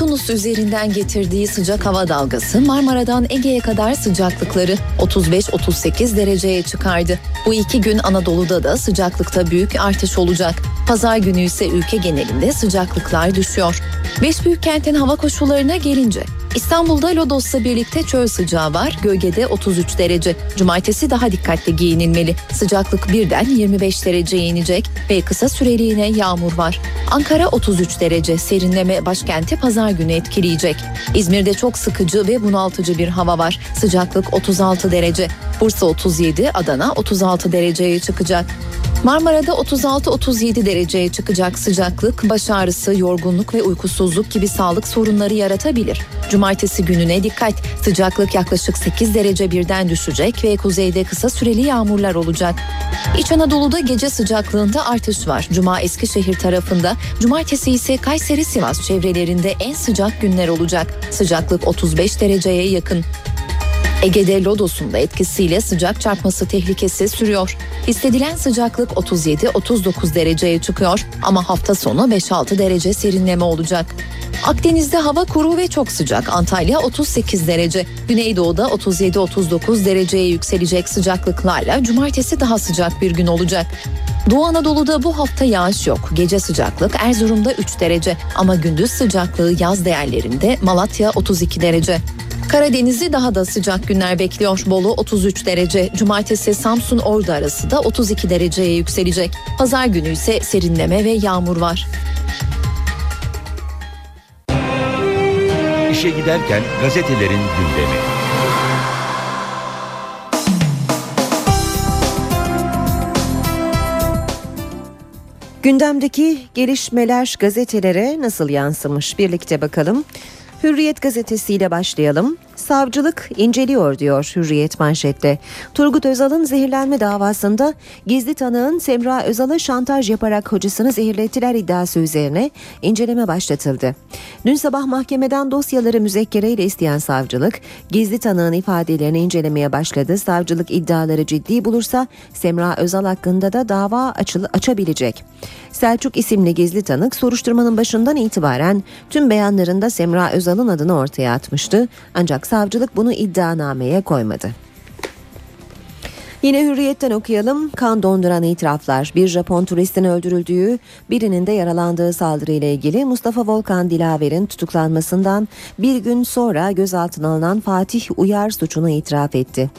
Tunus üzerinden getirdiği sıcak hava dalgası Marmara'dan Ege'ye kadar sıcaklıkları 35-38 dereceye çıkardı. Bu iki gün Anadolu'da da sıcaklıkta büyük artış olacak. Pazar günü ise ülke genelinde sıcaklıklar düşüyor. Beş büyük kentin hava koşullarına gelince İstanbul'da Lodos'la birlikte çöl sıcağı var. Gölgede 33 derece. Cumartesi daha dikkatli giyinilmeli. Sıcaklık birden 25 dereceye inecek ve kısa süreliğine yağmur var. Ankara 33 derece. Serinleme başkenti pazar günü etkileyecek. İzmir'de çok sıkıcı ve bunaltıcı bir hava var. Sıcaklık 36 derece. Bursa 37, Adana 36 dereceye çıkacak. Marmara'da 36-37 dereceye çıkacak sıcaklık, baş ağrısı, yorgunluk ve uykusuzluk gibi sağlık sorunları yaratabilir. Cumartesi gününe dikkat. Sıcaklık yaklaşık 8 derece birden düşecek ve kuzeyde kısa süreli yağmurlar olacak. İç Anadolu'da gece sıcaklığında artış var. Cuma Eskişehir tarafında, cumartesi ise Kayseri Sivas çevrelerinde en sıcak günler olacak. Sıcaklık 35 dereceye yakın. Ege'de Lodos'un da etkisiyle sıcak çarpması tehlikesi sürüyor. Hissedilen sıcaklık 37-39 dereceye çıkıyor ama hafta sonu 5-6 derece serinleme olacak. Akdeniz'de hava kuru ve çok sıcak. Antalya 38 derece. Güneydoğu'da 37-39 dereceye yükselecek sıcaklıklarla cumartesi daha sıcak bir gün olacak. Doğu Anadolu'da bu hafta yağış yok. Gece sıcaklık Erzurum'da 3 derece ama gündüz sıcaklığı yaz değerlerinde Malatya 32 derece. Karadeniz'i daha da sıcak günler bekliyor. Bolu 33 derece. Cumartesi Samsun Ordu arası da 32 dereceye yükselecek. Pazar günü ise serinleme ve yağmur var. İşe giderken gazetelerin gündemi. Gündemdeki gelişmeler gazetelere nasıl yansımış birlikte bakalım. Hürriyet gazetesiyle başlayalım. Savcılık inceliyor diyor Hürriyet manşette. Turgut Özal'ın zehirlenme davasında gizli tanığın Semra Özal'a şantaj yaparak hocasını zehirlettiler iddiası üzerine inceleme başlatıldı. Dün sabah mahkemeden dosyaları müzekkereyle isteyen savcılık gizli tanığın ifadelerini incelemeye başladı. Savcılık iddiaları ciddi bulursa Semra Özal hakkında da dava açıl açabilecek. Selçuk isimli gizli tanık soruşturmanın başından itibaren tüm beyanlarında Semra Özal'ın adını ortaya atmıştı. Ancak savcılık bunu iddianameye koymadı. Yine hürriyetten okuyalım. Kan donduran itiraflar. Bir Japon turistin öldürüldüğü, birinin de yaralandığı saldırıyla ilgili Mustafa Volkan Dilaver'in tutuklanmasından bir gün sonra gözaltına alınan Fatih Uyar suçunu itiraf etti.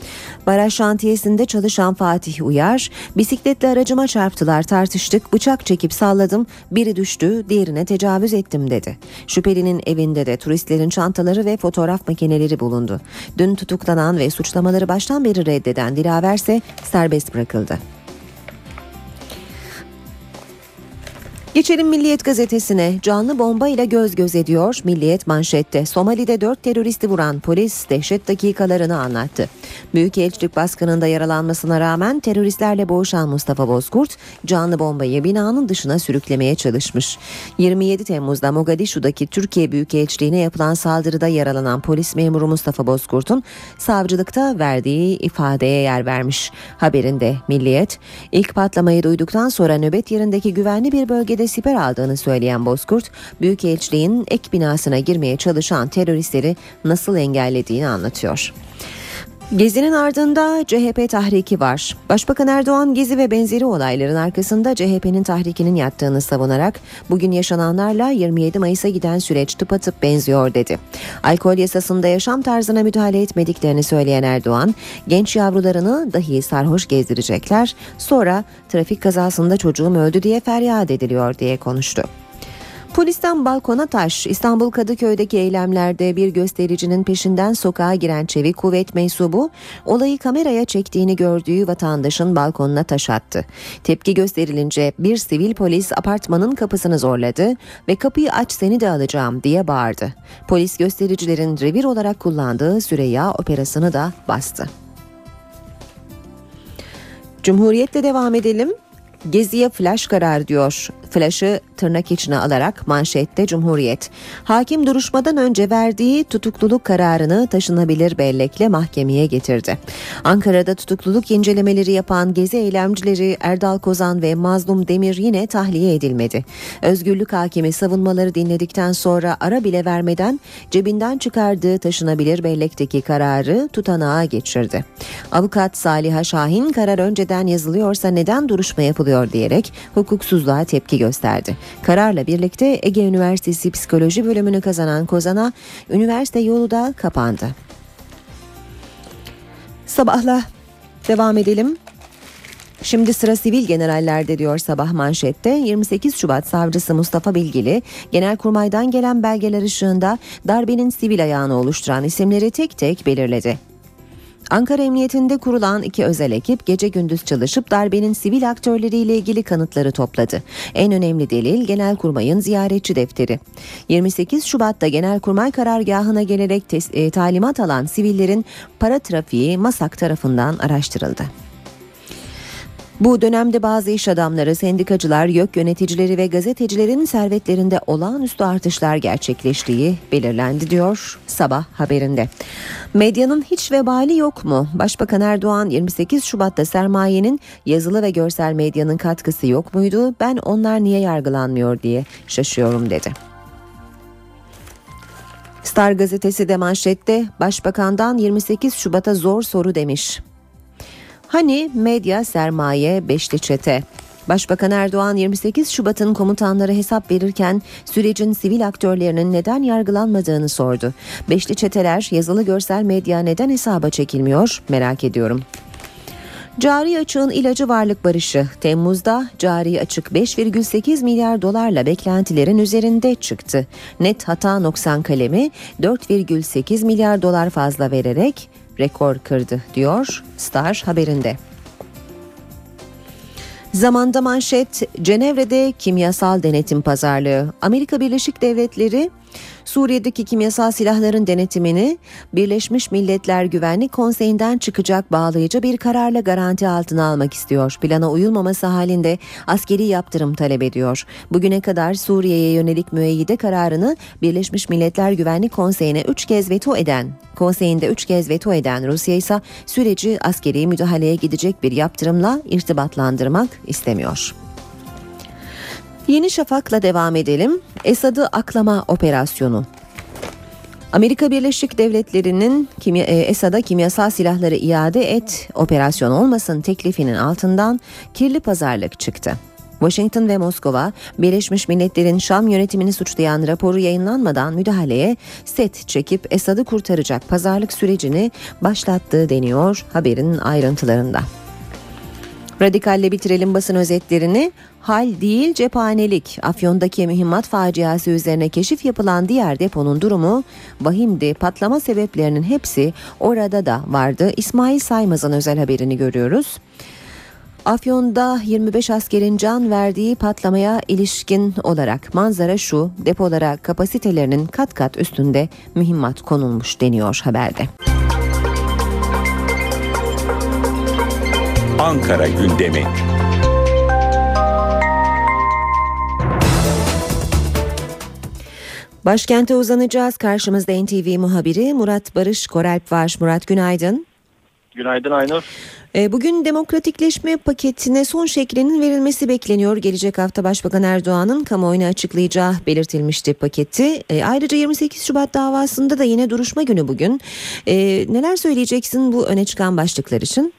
Baraj şantiyesinde çalışan Fatih Uyar, bisikletle aracıma çarptılar tartıştık, bıçak çekip salladım, biri düştü, diğerine tecavüz ettim dedi. Şüphelinin evinde de turistlerin çantaları ve fotoğraf makineleri bulundu. Dün tutuklanan ve suçlamaları baştan beri reddeden Dilaver ise serbest bırakıldı. Geçelim Milliyet gazetesine. Canlı bomba ile göz göz ediyor Milliyet manşette. Somali'de 4 teröristi vuran polis dehşet dakikalarını anlattı. Büyükelçilik baskınında yaralanmasına rağmen teröristlerle boğuşan Mustafa Bozkurt canlı bombayı binanın dışına sürüklemeye çalışmış. 27 Temmuz'da Mogadishu'daki Türkiye Büyükelçiliğine yapılan saldırıda yaralanan polis memuru Mustafa Bozkurt'un savcılıkta verdiği ifadeye yer vermiş. Haberinde Milliyet ilk patlamayı duyduktan sonra nöbet yerindeki güvenli bir bölgede siper aldığını söyleyen Bozkurt, Büyükelçiliğin ek binasına girmeye çalışan teröristleri nasıl engellediğini anlatıyor. Gezinin ardında CHP tahriki var. Başbakan Erdoğan Gezi ve benzeri olayların arkasında CHP'nin tahrikinin yattığını savunarak bugün yaşananlarla 27 Mayıs'a giden süreç tıpatıp benziyor dedi. Alkol yasasında yaşam tarzına müdahale etmediklerini söyleyen Erdoğan, genç yavrularını dahi sarhoş gezdirecekler, sonra trafik kazasında çocuğum öldü diye feryat ediliyor diye konuştu. Polisten balkona taş, İstanbul Kadıköy'deki eylemlerde bir göstericinin peşinden sokağa giren çevik kuvvet mensubu olayı kameraya çektiğini gördüğü vatandaşın balkonuna taş attı. Tepki gösterilince bir sivil polis apartmanın kapısını zorladı ve kapıyı aç seni de alacağım diye bağırdı. Polis göstericilerin revir olarak kullandığı Süreyya operasını da bastı. Cumhuriyetle devam edelim. Geziye flash karar diyor. Flash'ı tırnak içine alarak manşette Cumhuriyet. Hakim duruşmadan önce verdiği tutukluluk kararını taşınabilir bellekle mahkemeye getirdi. Ankara'da tutukluluk incelemeleri yapan gezi eylemcileri Erdal Kozan ve Mazlum Demir yine tahliye edilmedi. Özgürlük hakimi savunmaları dinledikten sonra ara bile vermeden cebinden çıkardığı taşınabilir bellekteki kararı tutanağa geçirdi. Avukat Saliha Şahin karar önceden yazılıyorsa neden duruşma yapılıyor diyerek hukuksuzluğa tepki gösterdi. Kararla birlikte Ege Üniversitesi Psikoloji bölümünü kazanan Kozan'a üniversite yolu da kapandı. Sabahla devam edelim. Şimdi sıra sivil generallerde diyor sabah manşette 28 Şubat savcısı Mustafa Bilgili Genelkurmay'dan gelen belgeler ışığında darbenin sivil ayağını oluşturan isimleri tek tek belirledi. Ankara Emniyetinde kurulan iki özel ekip gece gündüz çalışıp darbenin sivil aktörleriyle ilgili kanıtları topladı. En önemli delil Genelkurmay'ın ziyaretçi defteri. 28 Şubat'ta Genelkurmay karargahına gelerek tes- e, talimat alan sivillerin para trafiği MASAK tarafından araştırıldı. Bu dönemde bazı iş adamları, sendikacılar, YÖK yöneticileri ve gazetecilerin servetlerinde olağanüstü artışlar gerçekleştiği belirlendi diyor sabah haberinde. Medyanın hiç vebali yok mu? Başbakan Erdoğan 28 Şubat'ta sermayenin yazılı ve görsel medyanın katkısı yok muydu? Ben onlar niye yargılanmıyor diye şaşıyorum dedi. Star gazetesi de manşette Başbakandan 28 Şubat'a zor soru demiş. Hani medya sermaye beşli çete. Başbakan Erdoğan 28 Şubat'ın komutanları hesap verirken sürecin sivil aktörlerinin neden yargılanmadığını sordu. Beşli çeteler yazılı görsel medya neden hesaba çekilmiyor merak ediyorum. Cari açığın ilacı varlık barışı. Temmuz'da cari açık 5,8 milyar dolarla beklentilerin üzerinde çıktı. Net hata noksan kalemi 4,8 milyar dolar fazla vererek rekor kırdı diyor Star haberinde. Zamanda manşet Cenevre'de kimyasal denetim pazarlığı. Amerika Birleşik Devletleri Suriye'deki kimyasal silahların denetimini Birleşmiş Milletler Güvenlik Konseyi'nden çıkacak bağlayıcı bir kararla garanti altına almak istiyor. Plana uyulmaması halinde askeri yaptırım talep ediyor. Bugüne kadar Suriye'ye yönelik müeyyide kararını Birleşmiş Milletler Güvenlik Konseyi'ne 3 kez veto eden, konseyinde 3 kez veto eden Rusya ise süreci askeri müdahaleye gidecek bir yaptırımla irtibatlandırmak istemiyor. Yeni Şafak'la devam edelim. Esad'ı aklama operasyonu. Amerika Birleşik Devletleri'nin kimya, e, Esad'a kimyasal silahları iade et operasyon olmasın teklifinin altından kirli pazarlık çıktı. Washington ve Moskova, Birleşmiş Milletler'in Şam yönetimini suçlayan raporu yayınlanmadan müdahaleye set çekip Esad'ı kurtaracak pazarlık sürecini başlattığı deniyor haberin ayrıntılarında. Radikalle bitirelim basın özetlerini. Hal değil cephanelik. Afyon'daki mühimmat faciası üzerine keşif yapılan diğer deponun durumu vahimdi. Patlama sebeplerinin hepsi orada da vardı. İsmail Saymaz'ın özel haberini görüyoruz. Afyon'da 25 askerin can verdiği patlamaya ilişkin olarak manzara şu depolara kapasitelerinin kat kat üstünde mühimmat konulmuş deniyor haberde. Ankara gündemi. Başkente uzanacağız. Karşımızda NTV muhabiri Murat Barış Koralp var. Murat günaydın. Günaydın Aynur. E, bugün demokratikleşme paketine son şeklinin verilmesi bekleniyor. Gelecek hafta Başbakan Erdoğan'ın kamuoyuna açıklayacağı belirtilmişti paketi. E, ayrıca 28 Şubat davasında da yine duruşma günü bugün. E, neler söyleyeceksin bu öne çıkan başlıklar için?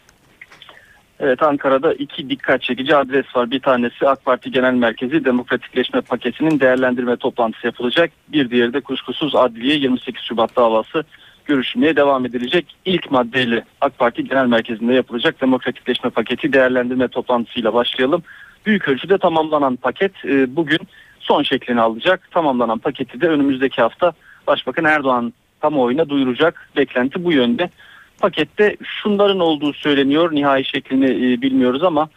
Evet Ankara'da iki dikkat çekici adres var. Bir tanesi AK Parti Genel Merkezi Demokratikleşme Paketi'nin değerlendirme toplantısı yapılacak. Bir diğeri de kuşkusuz adliye 28 Şubat davası görüşmeye devam edilecek. İlk maddeyle AK Parti Genel Merkezi'nde yapılacak Demokratikleşme Paketi değerlendirme toplantısıyla başlayalım. Büyük ölçüde tamamlanan paket e, bugün son şeklini alacak. Tamamlanan paketi de önümüzdeki hafta Başbakan Erdoğan kamuoyuna duyuracak. Beklenti bu yönde. Pakette şunların olduğu söyleniyor. Nihai şeklini e, bilmiyoruz ama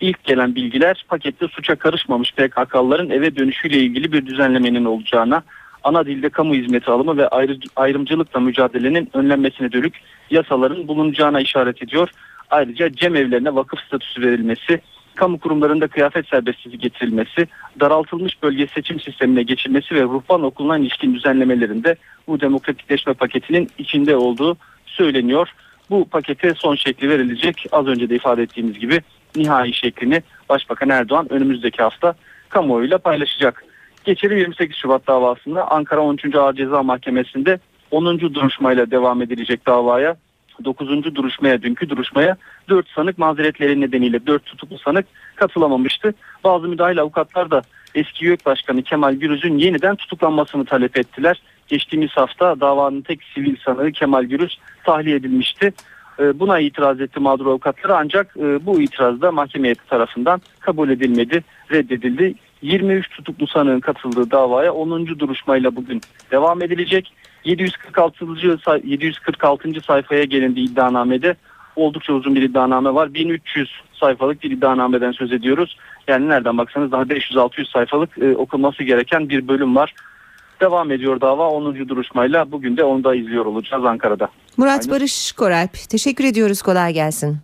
ilk gelen bilgiler pakette suça karışmamış PKK'lıların eve dönüşüyle ilgili bir düzenlemenin olacağına, ana dilde kamu hizmeti alımı ve ayrı, ayrımcılıkla mücadelenin önlenmesine dönük yasaların bulunacağına işaret ediyor. Ayrıca cem evlerine vakıf statüsü verilmesi, kamu kurumlarında kıyafet serbestliği getirilmesi, daraltılmış bölge seçim sistemine geçilmesi ve ruhban okuluna ilişkin düzenlemelerinde bu demokratikleşme paketinin içinde olduğu söyleniyor. Bu pakete son şekli verilecek. Az önce de ifade ettiğimiz gibi nihai şeklini Başbakan Erdoğan önümüzdeki hafta kamuoyuyla paylaşacak. Geçelim 28 Şubat davasında Ankara 13. Ağır Ceza Mahkemesi'nde 10. duruşmayla devam edilecek davaya. 9. duruşmaya, dünkü duruşmaya 4 sanık mazeretleri nedeniyle 4 tutuklu sanık katılamamıştı. Bazı müdahil avukatlar da eski YÖK Başkanı Kemal Gürüz'ün yeniden tutuklanmasını talep ettiler. Geçtiğimiz hafta davanın tek sivil sanığı Kemal Gürüz tahliye edilmişti. Buna itiraz etti mağdur avukatları ancak bu itiraz da mahkeme tarafından kabul edilmedi, reddedildi. 23 tutuklu sanığın katıldığı davaya 10. duruşmayla bugün devam edilecek. 746. 746. sayfaya gelindiği iddianamede oldukça uzun bir iddianame var. 1300 sayfalık bir iddianameden söz ediyoruz. Yani nereden baksanız daha 500-600 sayfalık e, okunması gereken bir bölüm var. Devam ediyor dava 10. duruşmayla. Bugün de onu da izliyor olacağız Ankara'da. Murat Aynen. Barış Koralp teşekkür ediyoruz kolay gelsin.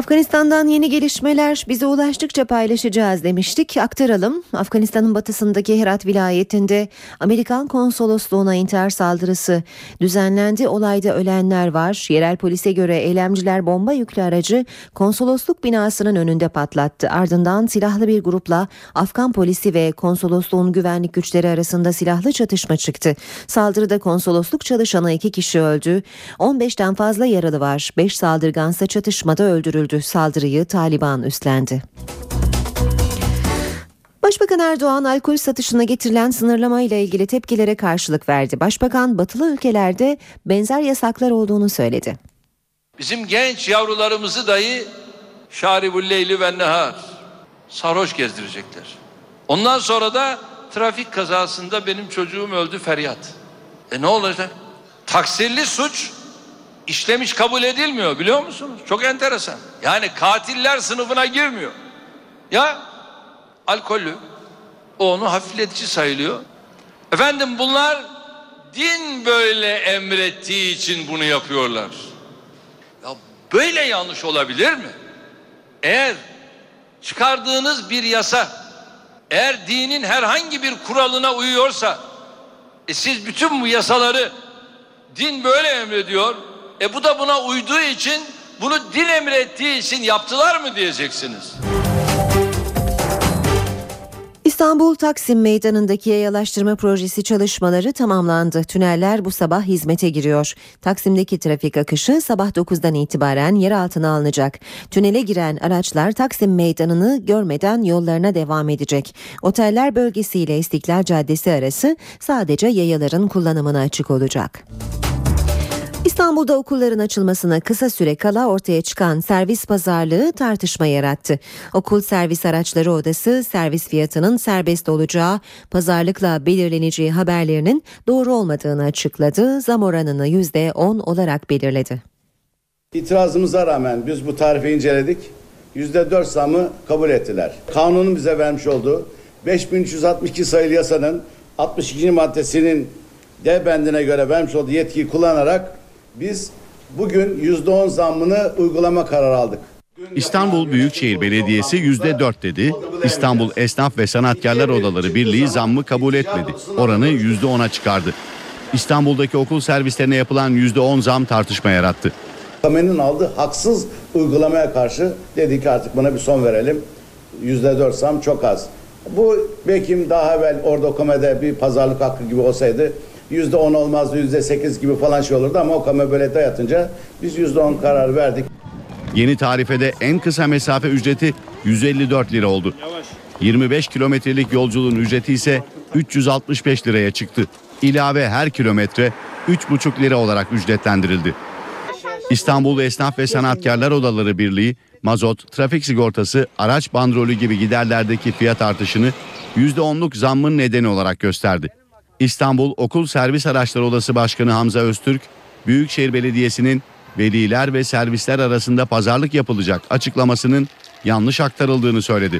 Afganistan'dan yeni gelişmeler bize ulaştıkça paylaşacağız demiştik. Aktaralım. Afganistan'ın batısındaki Herat vilayetinde Amerikan konsolosluğuna intihar saldırısı düzenlendi. Olayda ölenler var. Yerel polise göre eylemciler bomba yüklü aracı konsolosluk binasının önünde patlattı. Ardından silahlı bir grupla Afgan polisi ve konsolosluğun güvenlik güçleri arasında silahlı çatışma çıktı. Saldırıda konsolosluk çalışanı iki kişi öldü. 15'ten fazla yaralı var. 5 saldırgansa çatışmada öldürüldü öldürüldü. Saldırıyı Taliban üstlendi. Başbakan Erdoğan alkol satışına getirilen sınırlama ile ilgili tepkilere karşılık verdi. Başbakan batılı ülkelerde benzer yasaklar olduğunu söyledi. Bizim genç yavrularımızı dahi şaribul leyli ve nehar sarhoş gezdirecekler. Ondan sonra da trafik kazasında benim çocuğum öldü feryat. E ne olacak? Taksirli suç işlemiş kabul edilmiyor biliyor musunuz? Çok enteresan. Yani katiller sınıfına girmiyor. Ya alkollü o onu hafifletici sayılıyor. Efendim bunlar din böyle emrettiği için bunu yapıyorlar. Ya böyle yanlış olabilir mi? Eğer çıkardığınız bir yasa eğer dinin herhangi bir kuralına uyuyorsa e siz bütün bu yasaları din böyle emrediyor. E bu da buna uyduğu için bunu din emrettiği için yaptılar mı diyeceksiniz. İstanbul Taksim Meydanı'ndaki yayalaştırma projesi çalışmaları tamamlandı. Tüneller bu sabah hizmete giriyor. Taksim'deki trafik akışı sabah 9'dan itibaren yer altına alınacak. Tünele giren araçlar Taksim Meydanı'nı görmeden yollarına devam edecek. Oteller bölgesiyle İstiklal Caddesi arası sadece yayaların kullanımına açık olacak. İstanbul'da okulların açılmasına kısa süre kala ortaya çıkan servis pazarlığı tartışma yarattı. Okul servis araçları odası servis fiyatının serbest olacağı, pazarlıkla belirleneceği haberlerinin doğru olmadığını açıkladı. Zam oranını %10 olarak belirledi. İtirazımıza rağmen biz bu tarifi inceledik. %4 zamı kabul ettiler. Kanunun bize vermiş olduğu 5362 sayılı yasanın 62. maddesinin D bendine göre vermiş olduğu yetkiyi kullanarak biz bugün %10 zammını uygulama kararı aldık. İstanbul Büyükşehir Belediyesi yüzde dört dedi. İstanbul Esnaf ve Sanatkarlar Odaları Birliği zammı kabul etmedi. Oranı yüzde ona çıkardı. İstanbul'daki okul servislerine yapılan yüzde on zam tartışma yarattı. Kame'nin aldığı haksız uygulamaya karşı dedik ki artık buna bir son verelim. Yüzde dört zam çok az. Bu belki daha evvel orada Okame'de bir pazarlık hakkı gibi olsaydı yüzde on olmazdı yüzde sekiz gibi falan şey olurdu ama Okame böyle dayatınca biz yüzde on karar verdik. Yeni tarifede en kısa mesafe ücreti 154 lira oldu. 25 kilometrelik yolculuğun ücreti ise 365 liraya çıktı. İlave her kilometre 3,5 lira olarak ücretlendirildi. İstanbul Esnaf ve Sanatkarlar Odaları Birliği, mazot, trafik sigortası, araç bandrolü gibi giderlerdeki fiyat artışını %10'luk zammın nedeni olarak gösterdi. İstanbul Okul Servis Araçları Odası Başkanı Hamza Öztürk, Büyükşehir Belediyesi'nin veliler ve servisler arasında pazarlık yapılacak açıklamasının yanlış aktarıldığını söyledi.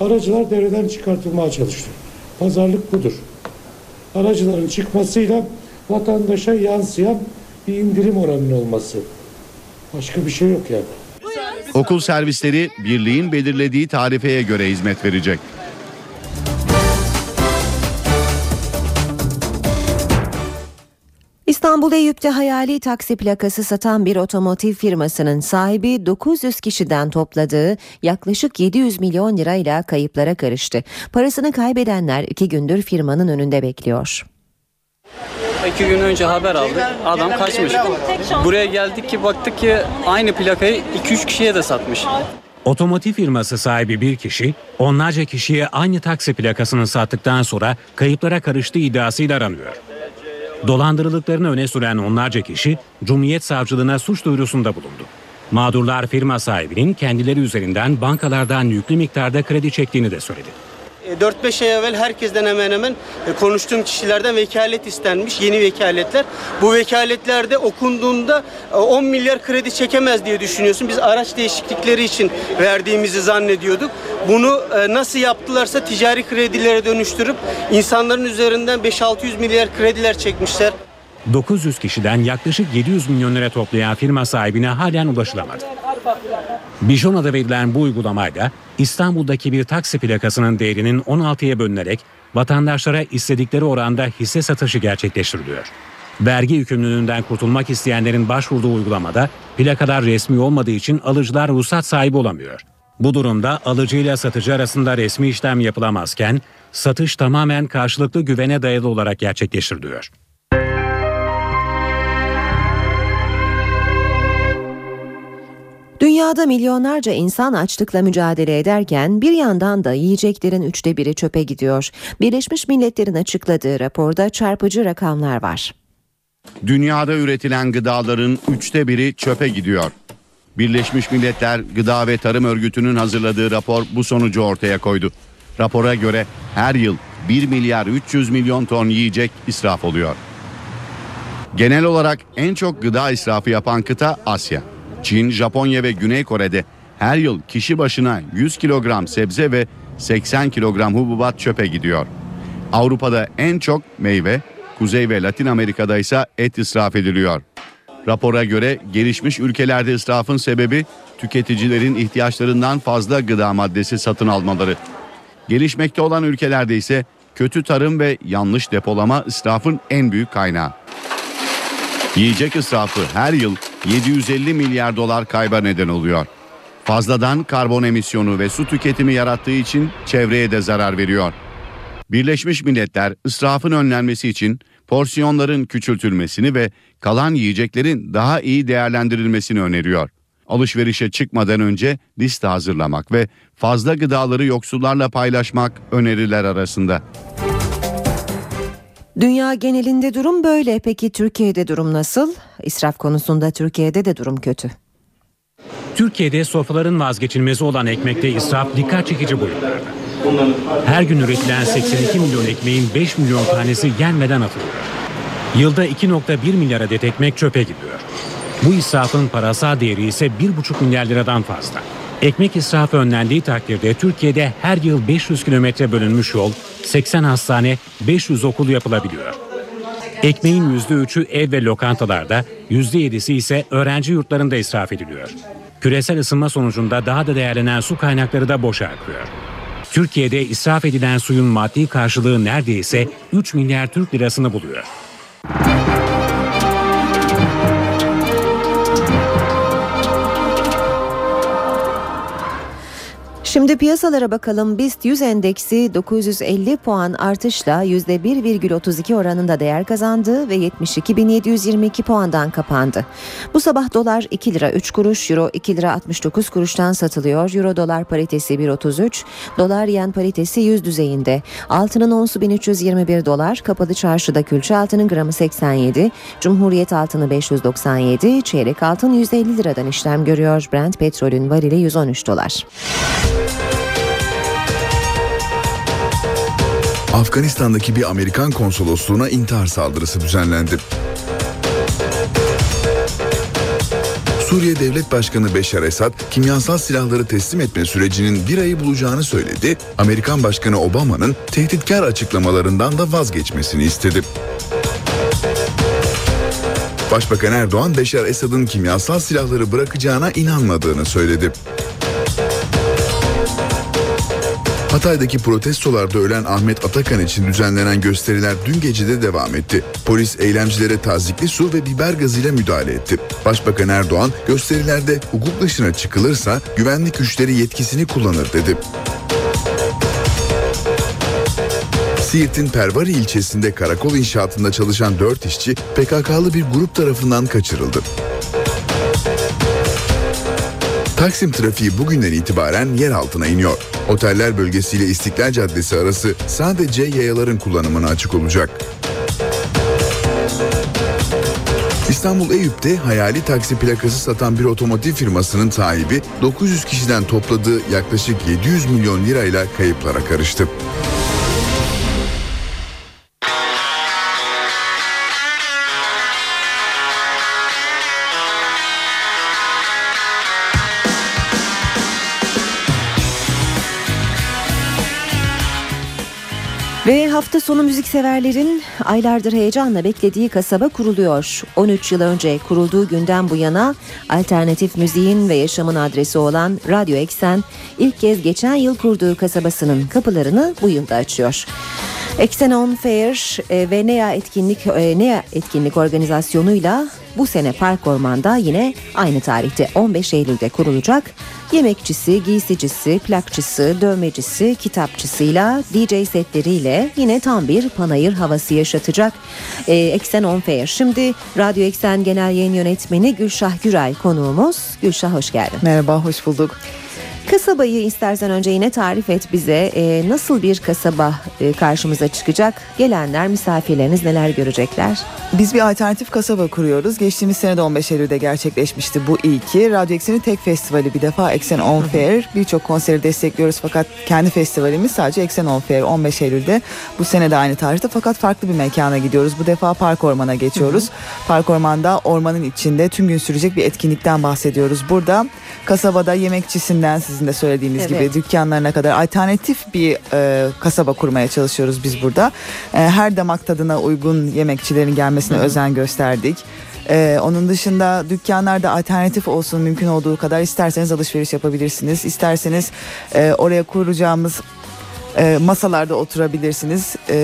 Aracılar devreden çıkartılmaya çalışıyor. Pazarlık budur. Aracıların çıkmasıyla vatandaşa yansıyan bir indirim oranının olması. Başka bir şey yok yani. Okul servisleri birliğin belirlediği tarifeye göre hizmet verecek. İstanbul Eyüp'te hayali taksi plakası satan bir otomotiv firmasının sahibi 900 kişiden topladığı yaklaşık 700 milyon lirayla kayıplara karıştı. Parasını kaybedenler iki gündür firmanın önünde bekliyor. İki gün önce haber aldık. Adam kaçmış. Buraya geldik ki baktık ki aynı plakayı 2-3 kişiye de satmış. Otomotiv firması sahibi bir kişi onlarca kişiye aynı taksi plakasını sattıktan sonra kayıplara karıştığı iddiasıyla aranıyor. Dolandırıldıklarını öne süren onlarca kişi Cumhuriyet Savcılığına suç duyurusunda bulundu. Mağdurlar firma sahibinin kendileri üzerinden bankalardan yüklü miktarda kredi çektiğini de söyledi. 4-5 ay evvel herkesten hemen hemen e, konuştuğum kişilerden vekalet istenmiş, yeni vekaletler. Bu vekaletlerde okunduğunda e, 10 milyar kredi çekemez diye düşünüyorsun. Biz araç değişiklikleri için verdiğimizi zannediyorduk. Bunu e, nasıl yaptılarsa ticari kredilere dönüştürüp insanların üzerinden 5-600 milyar krediler çekmişler. 900 kişiden yaklaşık 700 milyon lira toplayan firma sahibine halen ulaşılamadı. Bijona'da verilen bu uygulamayla İstanbul'daki bir taksi plakasının değerinin 16'ya bölünerek vatandaşlara istedikleri oranda hisse satışı gerçekleştiriliyor. Vergi yükümlülüğünden kurtulmak isteyenlerin başvurduğu uygulamada plakalar resmi olmadığı için alıcılar ruhsat sahibi olamıyor. Bu durumda alıcı ile satıcı arasında resmi işlem yapılamazken satış tamamen karşılıklı güvene dayalı olarak gerçekleştiriliyor. Dünyada milyonlarca insan açlıkla mücadele ederken bir yandan da yiyeceklerin üçte biri çöpe gidiyor. Birleşmiş Milletler'in açıkladığı raporda çarpıcı rakamlar var. Dünyada üretilen gıdaların üçte biri çöpe gidiyor. Birleşmiş Milletler Gıda ve Tarım Örgütü'nün hazırladığı rapor bu sonucu ortaya koydu. Rapora göre her yıl 1 milyar 300 milyon ton yiyecek israf oluyor. Genel olarak en çok gıda israfı yapan kıta Asya. Çin, Japonya ve Güney Kore'de her yıl kişi başına 100 kilogram sebze ve 80 kilogram hububat çöpe gidiyor. Avrupa'da en çok meyve, Kuzey ve Latin Amerika'da ise et israf ediliyor. Rapora göre gelişmiş ülkelerde israfın sebebi tüketicilerin ihtiyaçlarından fazla gıda maddesi satın almaları. Gelişmekte olan ülkelerde ise kötü tarım ve yanlış depolama israfın en büyük kaynağı. Yiyecek israfı her yıl 750 milyar dolar kayba neden oluyor. Fazladan karbon emisyonu ve su tüketimi yarattığı için çevreye de zarar veriyor. Birleşmiş Milletler ısrafın önlenmesi için porsiyonların küçültülmesini ve kalan yiyeceklerin daha iyi değerlendirilmesini öneriyor. Alışverişe çıkmadan önce liste hazırlamak ve fazla gıdaları yoksullarla paylaşmak öneriler arasında. Dünya genelinde durum böyle. Peki Türkiye'de durum nasıl? İsraf konusunda Türkiye'de de durum kötü. Türkiye'de sofraların vazgeçilmezi olan ekmekte israf dikkat çekici boyutlarda. Her gün üretilen 82 milyon ekmeğin 5 milyon tanesi yenmeden atılıyor. Yılda 2.1 milyar adet ekmek çöpe gidiyor. Bu israfın parasal değeri ise 1,5 milyar liradan fazla. Ekmek israfı önlendiği takdirde Türkiye'de her yıl 500 kilometre bölünmüş yol, 80 hastane, 500 okul yapılabiliyor. Ekmeğin %3'ü ev ve lokantalarda, %7'si ise öğrenci yurtlarında israf ediliyor. Küresel ısınma sonucunda daha da değerlenen su kaynakları da boşa akıyor. Türkiye'de israf edilen suyun maddi karşılığı neredeyse 3 milyar Türk lirasını buluyor. Şimdi piyasalara bakalım. BIST 100 endeksi 950 puan artışla %1,32 oranında değer kazandı ve 72.722 puandan kapandı. Bu sabah dolar 2 lira 3 kuruş, euro 2 lira 69 kuruştan satılıyor. Euro dolar paritesi 1.33, dolar yen paritesi 100 düzeyinde. Altının onsu 1321 dolar, kapalı çarşıda külçe altının gramı 87, Cumhuriyet altını 597, çeyrek altın 150 liradan işlem görüyor. Brent petrolün varili 113 dolar. Afganistan'daki bir Amerikan konsolosluğuna intihar saldırısı düzenlendi. Suriye Devlet Başkanı Beşar Esad kimyasal silahları teslim etme sürecinin bir ayı bulacağını söyledi. Amerikan Başkanı Obama'nın tehditkar açıklamalarından da vazgeçmesini istedi. Başbakan Erdoğan Beşar Esad'ın kimyasal silahları bırakacağına inanmadığını söyledi. Hatay'daki protestolarda ölen Ahmet Atakan için düzenlenen gösteriler dün gece de devam etti. Polis eylemcilere tazikli su ve biber gazıyla müdahale etti. Başbakan Erdoğan gösterilerde hukuk dışına çıkılırsa güvenlik güçleri yetkisini kullanır dedi. Siirt'in Pervari ilçesinde karakol inşaatında çalışan 4 işçi PKK'lı bir grup tarafından kaçırıldı. Taksim trafiği bugünden itibaren yer altına iniyor. Oteller bölgesiyle İstiklal Caddesi arası sadece yayaların kullanımına açık olacak. İstanbul Eyüp'te hayali taksi plakası satan bir otomotiv firmasının sahibi 900 kişiden topladığı yaklaşık 700 milyon lirayla kayıplara karıştı. Ve hafta sonu müzikseverlerin aylardır heyecanla beklediği kasaba kuruluyor. 13 yıl önce kurulduğu günden bu yana alternatif müziğin ve yaşamın adresi olan Radyo Eksen ilk kez geçen yıl kurduğu kasabasının kapılarını bu yılda açıyor. Eksen On Fair e, ve NEA etkinlik e, NEA etkinlik organizasyonuyla bu sene Park Orman'da yine aynı tarihte 15 Eylül'de kurulacak. Yemekçisi, giysicisi, plakçısı, dövmecisi, kitapçısıyla DJ setleriyle yine tam bir panayır havası yaşatacak ee, Eksen On Fair. Şimdi Radyo Eksen Genel Yayın Yönetmeni Gülşah Güray konuğumuz. Gülşah hoş geldin. Merhaba, hoş bulduk. Kasabayı istersen önce yine tarif et bize. E, nasıl bir kasaba e, karşımıza çıkacak? Gelenler, misafirleriniz neler görecekler? Biz bir alternatif kasaba kuruyoruz. Geçtiğimiz sene de 15 Eylül'de gerçekleşmişti bu ilki. Radyo Eksen'in tek festivali bir defa Eksen On Fair. Birçok konseri destekliyoruz fakat kendi festivalimiz sadece Eksen On Fair 15 Eylül'de. Bu sene de aynı tarihte fakat farklı bir mekana gidiyoruz. Bu defa Park Orman'a geçiyoruz. Hı hı. Park Orman'da ormanın içinde tüm gün sürecek bir etkinlikten bahsediyoruz. Burada kasabada yemekçisinden sizin de söylediğiniz evet. gibi dükkanlarına kadar alternatif bir e, kasaba kurmaya çalışıyoruz biz burada. E, her damak tadına uygun yemekçilerin gelmesine Hı-hı. özen gösterdik. Ee, onun dışında dükkanlarda alternatif olsun mümkün olduğu kadar isterseniz alışveriş yapabilirsiniz. İsterseniz e, oraya kuracağımız e, masalarda oturabilirsiniz. E,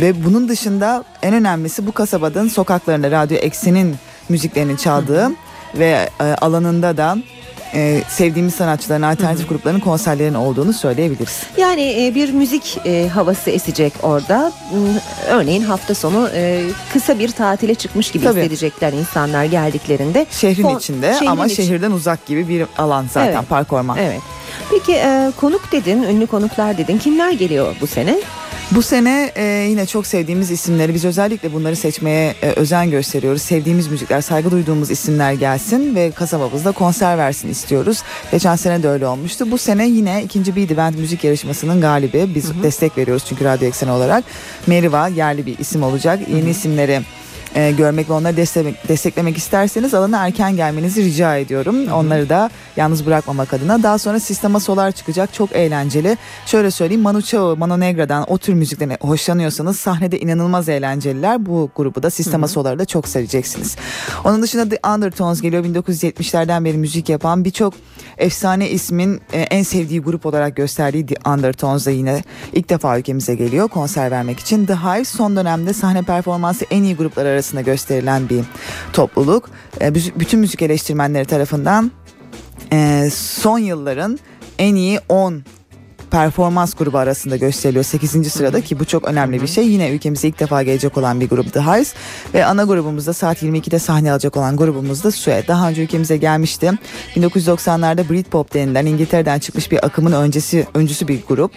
ve bunun dışında en önemlisi bu kasabanın sokaklarında Radyo Eksen'in müziklerini çaldığı ve e, alanında da e, sevdiğimiz sanatçıların alternatif Hı-hı. grupların konserlerinin olduğunu söyleyebiliriz. Yani e, bir müzik e, havası esecek orada. Örneğin hafta sonu e, kısa bir tatile çıkmış gibi Tabii. hissedecekler insanlar geldiklerinde. Şehrin Fon, içinde şehrin ama için. şehirden uzak gibi bir alan zaten evet. park orman. Evet. Peki e, konuk dedin, ünlü konuklar dedin. Kimler geliyor bu sene? Bu sene e, yine çok sevdiğimiz isimleri biz özellikle bunları seçmeye e, özen gösteriyoruz. Sevdiğimiz müzikler, saygı duyduğumuz isimler gelsin ve kasabamızda konser versin istiyoruz. Geçen sene de öyle olmuştu. Bu sene yine ikinci bir Band müzik yarışmasının galibi. Biz hı hı. destek veriyoruz çünkü Radyo Eksen olarak. Meriva yerli bir isim olacak. Yeni hı hı. isimleri e, görmek ve onları desteklemek, desteklemek isterseniz alana erken gelmenizi rica ediyorum. Hı-hı. Onları da yalnız bırakmamak adına. Daha sonra Sistema Solar çıkacak. Çok eğlenceli. Şöyle söyleyeyim Manu Chao, Mano Negra'dan o tür müzikten hoşlanıyorsanız sahnede inanılmaz eğlenceliler. Bu grubu da Sistema Solar'ı da çok seveceksiniz. Onun dışında The Undertones geliyor. 1970'lerden beri müzik yapan birçok efsane ismin e, en sevdiği grup olarak gösterdiği The Undertones da yine ilk defa ülkemize geliyor konser vermek için. The Hive son dönemde sahne performansı en iyi gruplar arasında gösterilen bir topluluk. E, bütün müzik eleştirmenleri tarafından e, son yılların en iyi 10 performans grubu arasında gösteriliyor 8. sırada ki bu çok önemli bir şey. Yine ülkemize ilk defa gelecek olan bir grup The Highs ve ana grubumuzda saat 22'de sahne alacak olan grubumuz da Sue. Daha önce ülkemize gelmişti. 1990'larda Britpop denilen İngiltere'den çıkmış bir akımın öncesi öncüsü bir grup.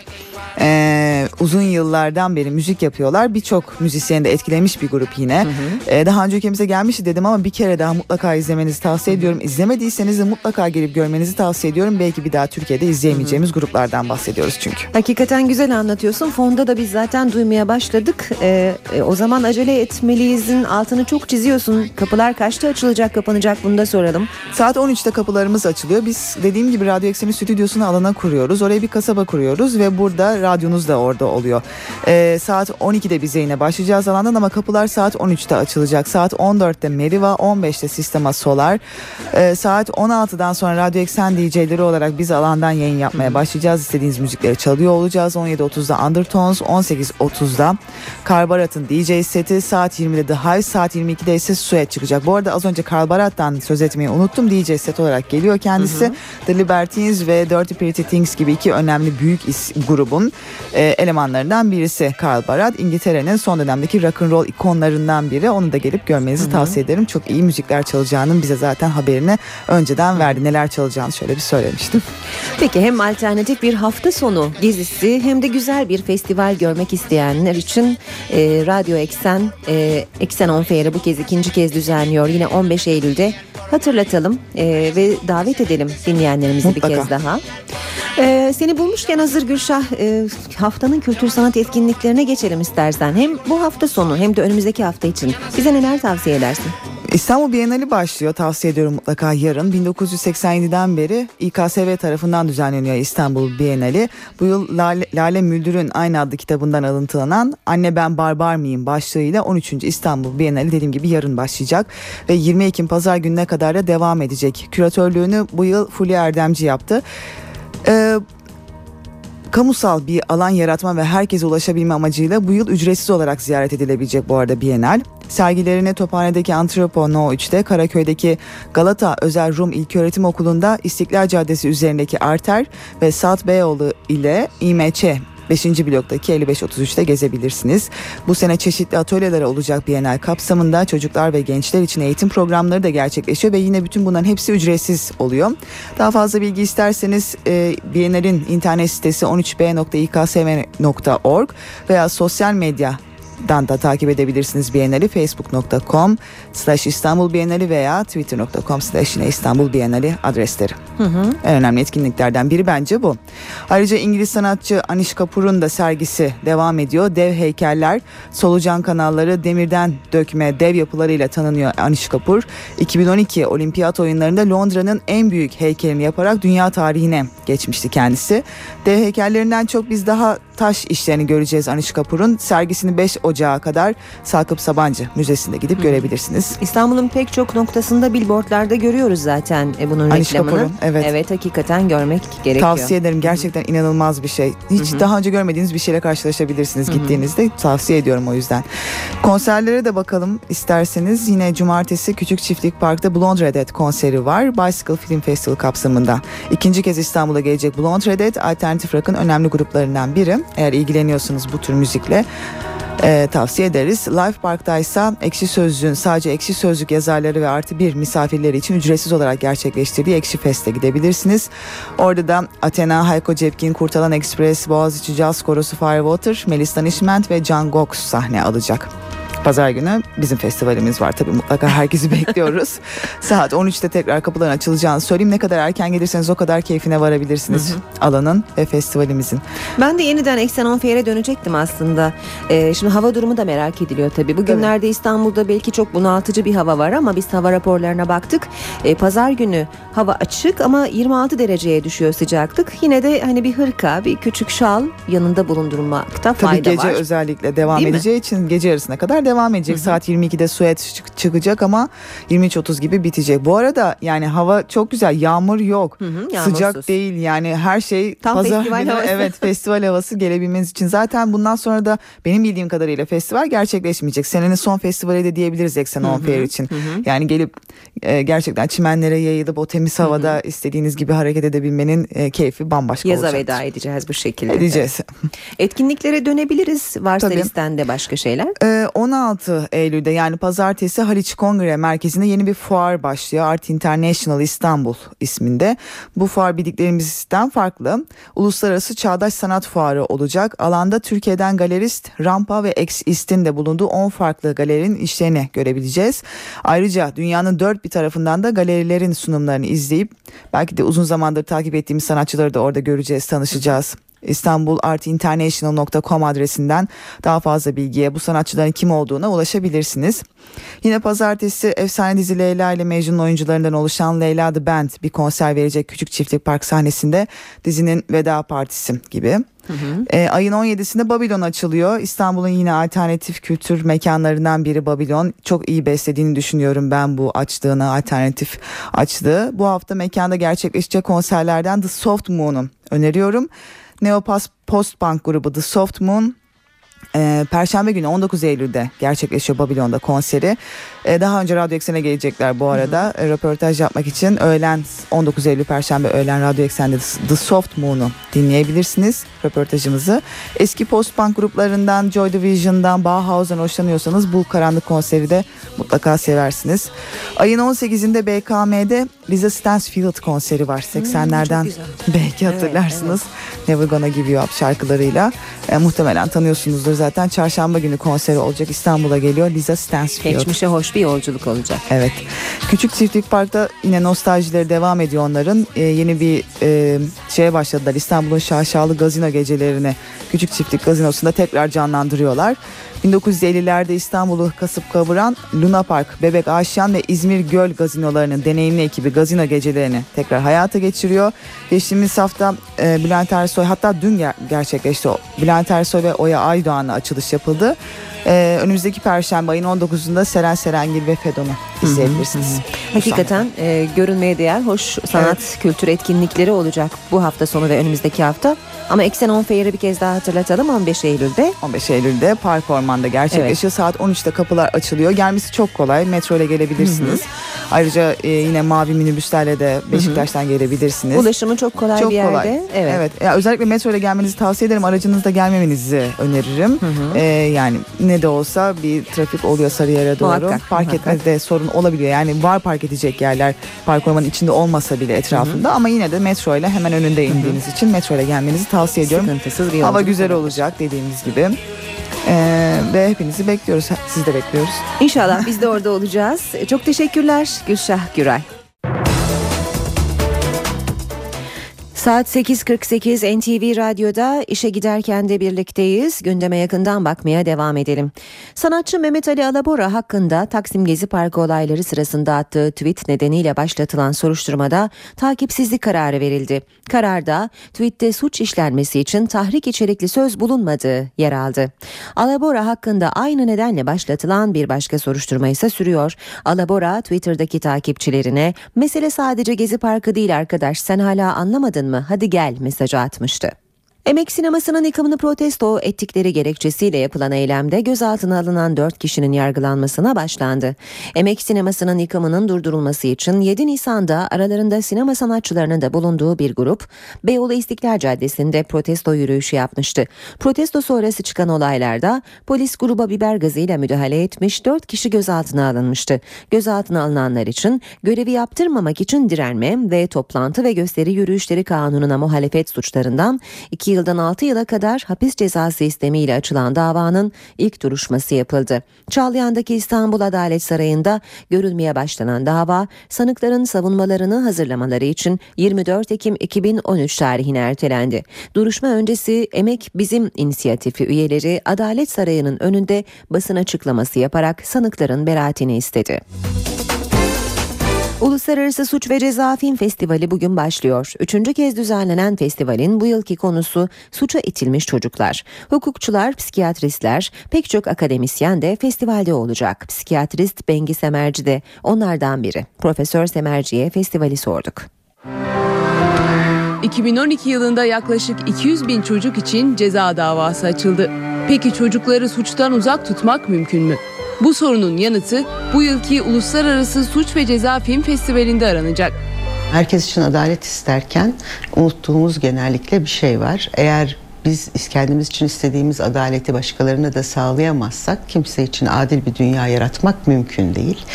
Ee, uzun yıllardan beri müzik yapıyorlar. Birçok müzisyeni de etkilemiş bir grup yine. Hı hı. Ee, daha önce ülkemize gelmişti dedim ama bir kere daha mutlaka izlemenizi tavsiye ediyorum. İzlemediyseniz de mutlaka gelip görmenizi tavsiye ediyorum. Belki bir daha Türkiye'de izleyemeyeceğimiz hı hı. gruplardan bahsediyoruz bahsediyoruz çünkü. Hakikaten güzel anlatıyorsun. Fonda da biz zaten duymaya başladık. Ee, e, o zaman acele etmeliyizin altını çok çiziyorsun. Kapılar kaçta açılacak, kapanacak bunu da soralım. Saat 13'te kapılarımız açılıyor. Biz dediğim gibi Radyo Eksen'in stüdyosunu alana kuruyoruz. Oraya bir kasaba kuruyoruz ve burada radyonuz da orada oluyor. Ee, saat 12'de bize yine başlayacağız alandan ama kapılar saat 13'te açılacak. Saat 14'te Meriva, 15'te Sistema Solar. Ee, saat 16'dan sonra Radyo Eksen DJ'leri olarak biz alandan yayın yapmaya başlayacağız. İstediğiniz müzik müzikleri çalıyor olacağız. 17.30'da Undertones, 18.30'da Karbarat'ın DJ seti, saat 20'de The Hive, saat 22'de ise Suet çıkacak. Bu arada az önce Karbarat'tan söz etmeyi unuttum. DJ set olarak geliyor kendisi. Hı hı. The Libertines ve Dirty Pretty Things gibi iki önemli büyük is, grubun e, elemanlarından birisi Karl Barat. İngiltere'nin son dönemdeki rock and roll ikonlarından biri. Onu da gelip görmenizi hı hı. tavsiye ederim. Çok iyi müzikler çalacağının bize zaten haberini önceden verdi. Neler çalacağını şöyle bir söylemiştim. Peki hem alternatif bir hafta sonu sonu gezisi hem de güzel bir festival görmek isteyenler için e, Radyo Eksen e, Eksen On Fair'ı bu kez ikinci kez düzenliyor. Yine 15 Eylül'de hatırlatalım e, ve davet edelim dinleyenlerimizi Mutlaka. bir kez daha. Ee, seni bulmuşken hazır Gülşah e, haftanın kültür sanat etkinliklerine geçelim istersen. Hem bu hafta sonu hem de önümüzdeki hafta için bize neler tavsiye edersin? İstanbul Bienali başlıyor. Tavsiye ediyorum mutlaka yarın. 1987'den beri İKSV tarafından düzenleniyor İstanbul Bienali. Bu yıl Lale, Lale Müldür'ün aynı adlı kitabından alıntılanan Anne Ben Barbar Mıyım başlığıyla 13. İstanbul Bienali dediğim gibi yarın başlayacak. Ve 20 Ekim pazar gününe kadar da devam edecek. Küratörlüğünü bu yıl Fulya Erdemci yaptı. Ee, kamusal bir alan yaratma ve herkese ulaşabilme amacıyla bu yıl ücretsiz olarak ziyaret edilebilecek bu arada Bienal. Sergilerini Tophane'deki Antropo No 3'te, Karaköy'deki Galata Özel Rum İlköğretim Okulu'nda İstiklal Caddesi üzerindeki Arter ve Saat Beyoğlu ile İMÇ 5. bloktaki 5533'te gezebilirsiniz. Bu sene çeşitli atölyeler olacak Bienal kapsamında çocuklar ve gençler için eğitim programları da gerçekleşiyor ve yine bütün bunların hepsi ücretsiz oluyor. Daha fazla bilgi isterseniz e, Bienal'in internet sitesi 13b.iksm.org veya sosyal medya dan da takip edebilirsiniz Bienali facebook.com slash İstanbul Bienali veya twitter.com slash yine İstanbul Bienali adresleri. Hı hı. En önemli etkinliklerden biri bence bu. Ayrıca İngiliz sanatçı Anish Kapoor'un da sergisi devam ediyor. Dev heykeller, solucan kanalları, demirden dökme dev yapılarıyla tanınıyor Anish Kapoor. 2012 olimpiyat oyunlarında Londra'nın en büyük heykelini yaparak dünya tarihine geçmişti kendisi. Dev heykellerinden çok biz daha taş işlerini göreceğiz Anish Kapoor'un. Sergisini 5 Ocağı kadar Sakıp Sabancı Müzesi'nde gidip görebilirsiniz. İstanbul'un pek çok noktasında billboardlarda görüyoruz zaten e, bunun Anish reklamını. Kapoor'un, evet. Evet hakikaten görmek gerekiyor. Tavsiye ederim gerçekten inanılmaz bir şey. Hiç Hı hı. daha önce görmediğiniz bir şeyle karşılaşabilirsiniz Hı hı. gittiğinizde. Tavsiye ediyorum o yüzden. Konserlere de bakalım isterseniz. Yine cumartesi Küçük Çiftlik Park'ta Blonde Redhead konseri var. Bicycle Film Festival kapsamında. İkinci kez İstanbul'a gelecek Blonde Redhead alternatif rock'ın önemli gruplarından biri. Eğer ilgileniyorsanız bu tür müzikle e, tavsiye ederiz. Life Park'ta ise Ekşi Sözlüğün sadece Ekşi Sözlük yazarları ve artı bir misafirleri için ücretsiz olarak gerçekleştirdiği Ekşi Fest'e gidebilirsiniz. Orada da Athena, Hayko Cepkin, Kurtalan Express, Boğaziçi Jazz Korosu Firewater, Melis Danişment ve Can Gox sahne alacak. Pazar günü bizim festivalimiz var tabii mutlaka herkesi bekliyoruz. Saat 13'te tekrar kapıların açılacağını söyleyeyim. Ne kadar erken gelirseniz o kadar keyfine varabilirsiniz Hı hı. alanın ve festivalimizin. Ben de yeniden Eksen On Fair'e dönecektim aslında. Ee, şimdi hava durumu da merak ediliyor tabii. Bugünlerde İstanbul'da belki çok bunaltıcı bir hava var ama biz hava raporlarına baktık. Ee, Pazar günü hava açık ama 26 dereceye düşüyor sıcaklık. Yine de hani bir hırka, bir küçük şal yanında bulundurmakta Tabii fayda gece var. özellikle devam Değil mi? edeceği için gece yarısına kadar devam edecek. Saat 22'de Suet çık- çıkacak ama 23.30 gibi bitecek. Bu arada yani hava çok güzel. Yağmur yok. yağmursuz. Sıcak değil yani her şey Tam pazar festival günü havası. evet festival havası gelebilmeniz için. Zaten bundan sonra da benim bildiğim kadarıyla festival gerçekleşmeyecek. Senenin son festivali de diyebiliriz Eksen Hı On hı, Fair için. hı hı. Yani gelip e, gerçekten çimenlere yayılıp o temiz havada istediğiniz gibi hareket edebilmenin e, keyfi bambaşka Yaza olacak. veda edeceğiz bu şekilde. Edeceğiz. Etkinliklere dönebiliriz. Varsa Tabii. listende başka şeyler. Ee, 16 Eylül'de yani pazartesi Haliç Kongre Merkezi'nde yeni bir fuar başlıyor. Art International İstanbul isminde. Bu fuar bildiklerimizden farklı. Uluslararası Çağdaş Sanat Fuarı olacak. Alanda Türkiye'den galerist, rampa ve ex-istin de bulunduğu 10 farklı galerinin işlerini görebileceğiz. Ayrıca dünyanın dört bir tarafından da galerilerin sunumlarını izleyip belki de uzun zamandır takip ettiğimiz sanatçıları da orada göreceğiz, tanışacağız. İstanbulartinternational.com adresinden daha fazla bilgiye bu sanatçıların kim olduğuna ulaşabilirsiniz. Yine pazartesi efsane dizi Leyla ile Mecnun oyuncularından oluşan Leyla The Band bir konser verecek Küçük Çiftlik Park sahnesinde dizinin veda partisi gibi. E, ayın 17'sinde Babilon açılıyor. İstanbul'un yine alternatif kültür mekanlarından biri Babilon. Çok iyi beslediğini düşünüyorum ben bu açtığını, alternatif açtığı. Bu hafta mekanda gerçekleşecek konserlerden The Soft Moon'u öneriyorum. Neopas Post Punk grubu The Soft Moon ee, Perşembe günü 19 Eylül'de gerçekleşiyor Babilon'da konseri. Ee, daha önce Radyo Eksen'e gelecekler bu arada e, röportaj yapmak için. Öğlen 19 Eylül Perşembe öğlen Radyo Eksen'de The Soft Moon'u dinleyebilirsiniz röportajımızı. Eski post-punk gruplarından Joy Division'dan Bauhaus'dan hoşlanıyorsanız bu karanlık konseri de mutlaka seversiniz. Ayın 18'inde BKM'de Lisa Stansfield konseri var. 80'lerden belki hatırlarsınız. Never Gonna Give You Up şarkılarıyla. E, muhtemelen tanıyorsunuzdur zaten. Çarşamba günü konseri olacak. İstanbul'a geliyor Lisa Stansfield. Geçmişe hoş bir yolculuk olacak. Evet. Küçük Çiftlik Park'ta yine nostaljileri devam ediyor onların. Ee, yeni bir e, şeye başladılar. İstanbul'un şaşalı gazino gecelerini Küçük Çiftlik Gazinosu'nda tekrar canlandırıyorlar. 1950'lerde İstanbul'u kasıp kavuran Luna Park, Bebek Aşyan ve İzmir Göl gazinolarının deneyimli ekibi gazino gecelerini tekrar hayata geçiriyor. Geçtiğimiz hafta e, Bülent Ersoy hatta dün ger- gerçekleşti. Bülent Ersoy ve Oya Aydoğan'la açılış yapıldı. Ee, önümüzdeki Perşembe ayın 19'unda Seren Serengil ve Fedon'u izleyebilirsiniz. Hakikaten e, görünmeye değer hoş sanat kültür etkinlikleri olacak bu hafta sonu ve önümüzdeki hafta. Ama Eksen On Fair'i bir kez daha hatırlatalım 15 Eylül'de. 15 Eylül'de Park Orman'da gerçekleşiyor. Saat 13'te kapılar açılıyor. Gelmesi çok kolay. Metro ile gelebilirsiniz. Ayrıca e, yine mavi minibüslerle de Beşiktaş'tan gelebilirsiniz. Ulaşımı çok kolay çok bir yerde. Kolay. Evet. evet. Ya, özellikle metro ile gelmenizi tavsiye ederim. Aracınızda gelmemenizi öneririm. Ee, yani ne de olsa bir trafik oluyor Sarıyer'e doğru. Muhakkak, park muhakkak. etmede sorun olabiliyor. Yani var park edecek yerler park ormanın içinde olmasa bile etrafında ama yine de metro ile hemen önünde indiğiniz için metro ile gelmenizi tavsiye ediyorum. Sıkıntısız bir Hava güzel olacak dediğimiz gibi. Ee, ve hepinizi bekliyoruz. Siz de bekliyoruz. İnşallah biz de orada olacağız. Çok teşekkürler Gülşah Güray. Saat 8.48 NTV Radyo'da işe giderken de birlikteyiz. Gündeme yakından bakmaya devam edelim. Sanatçı Mehmet Ali Alabora hakkında Taksim Gezi Parkı olayları sırasında attığı tweet nedeniyle başlatılan soruşturmada takipsizlik kararı verildi. Kararda tweette suç işlenmesi için tahrik içerikli söz bulunmadığı yer aldı. Alabora hakkında aynı nedenle başlatılan bir başka soruşturma ise sürüyor. Alabora Twitter'daki takipçilerine mesele sadece Gezi Parkı değil arkadaş sen hala anlamadın mı hadi gel mesajı atmıştı. Emek sinemasının yıkımını protesto ettikleri gerekçesiyle yapılan eylemde gözaltına alınan 4 kişinin yargılanmasına başlandı. Emek sinemasının yıkımının durdurulması için 7 Nisan'da aralarında sinema sanatçılarının da bulunduğu bir grup Beyoğlu İstiklal Caddesi'nde protesto yürüyüşü yapmıştı. Protesto sonrası çıkan olaylarda polis gruba biber gazıyla müdahale etmiş 4 kişi gözaltına alınmıştı. Gözaltına alınanlar için görevi yaptırmamak için direnme ve toplantı ve gösteri yürüyüşleri kanununa muhalefet suçlarından 2 yıldan 6 yıla kadar hapis cezası istemiyle açılan davanın ilk duruşması yapıldı. Çağlayan'daki İstanbul Adalet Sarayı'nda görülmeye başlanan dava sanıkların savunmalarını hazırlamaları için 24 Ekim 2013 tarihine ertelendi. Duruşma öncesi Emek Bizim inisiyatifi üyeleri Adalet Sarayı'nın önünde basın açıklaması yaparak sanıkların beraatini istedi. Uluslararası Suç ve Ceza Film Festivali bugün başlıyor. Üçüncü kez düzenlenen festivalin bu yılki konusu suça itilmiş çocuklar. Hukukçular, psikiyatristler, pek çok akademisyen de festivalde olacak. Psikiyatrist Bengi Semerci de onlardan biri. Profesör Semerci'ye festivali sorduk. 2012 yılında yaklaşık 200 bin çocuk için ceza davası açıldı. Peki çocukları suçtan uzak tutmak mümkün mü? Bu sorunun yanıtı bu yılki Uluslararası Suç ve Ceza Film Festivali'nde aranacak. Herkes için adalet isterken unuttuğumuz genellikle bir şey var. Eğer biz kendimiz için istediğimiz adaleti başkalarına da sağlayamazsak kimse için adil bir dünya yaratmak mümkün değil.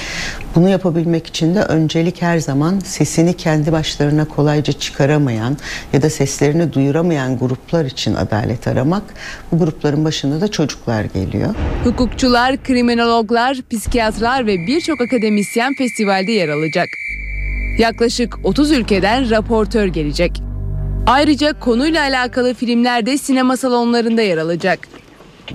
Bunu yapabilmek için de öncelik her zaman sesini kendi başlarına kolayca çıkaramayan ya da seslerini duyuramayan gruplar için adalet aramak. Bu grupların başında da çocuklar geliyor. Hukukçular, kriminologlar, psikiyatrlar ve birçok akademisyen festivalde yer alacak. Yaklaşık 30 ülkeden raportör gelecek. Ayrıca konuyla alakalı filmler de sinema salonlarında yer alacak.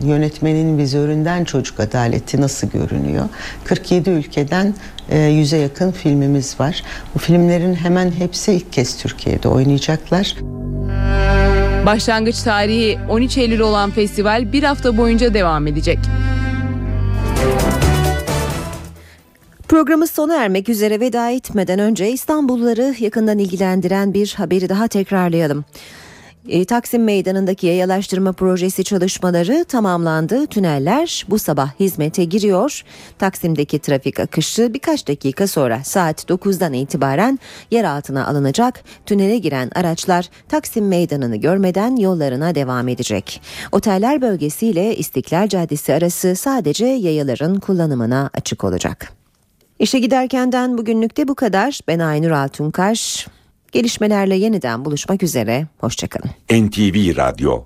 Yönetmenin vizöründen çocuk adaleti nasıl görünüyor? 47 ülkeden e, 100'e yakın filmimiz var. Bu filmlerin hemen hepsi ilk kez Türkiye'de oynayacaklar. Başlangıç tarihi 13 Eylül olan festival bir hafta boyunca devam edecek. Programımız sona ermek üzere veda etmeden önce İstanbulluları yakından ilgilendiren bir haberi daha tekrarlayalım. E, Taksim Meydanı'ndaki yayalaştırma projesi çalışmaları tamamlandı. Tüneller bu sabah hizmete giriyor. Taksim'deki trafik akışı birkaç dakika sonra saat 9'dan itibaren yer altına alınacak. Tünele giren araçlar Taksim Meydanı'nı görmeden yollarına devam edecek. Oteller bölgesiyle İstiklal Caddesi arası sadece yayaların kullanımına açık olacak. İşe giderkenden bugünlük de bu kadar. Ben Aynur Altunkaş. Gelişmelerle yeniden buluşmak üzere. Hoşçakalın. NTV Radyo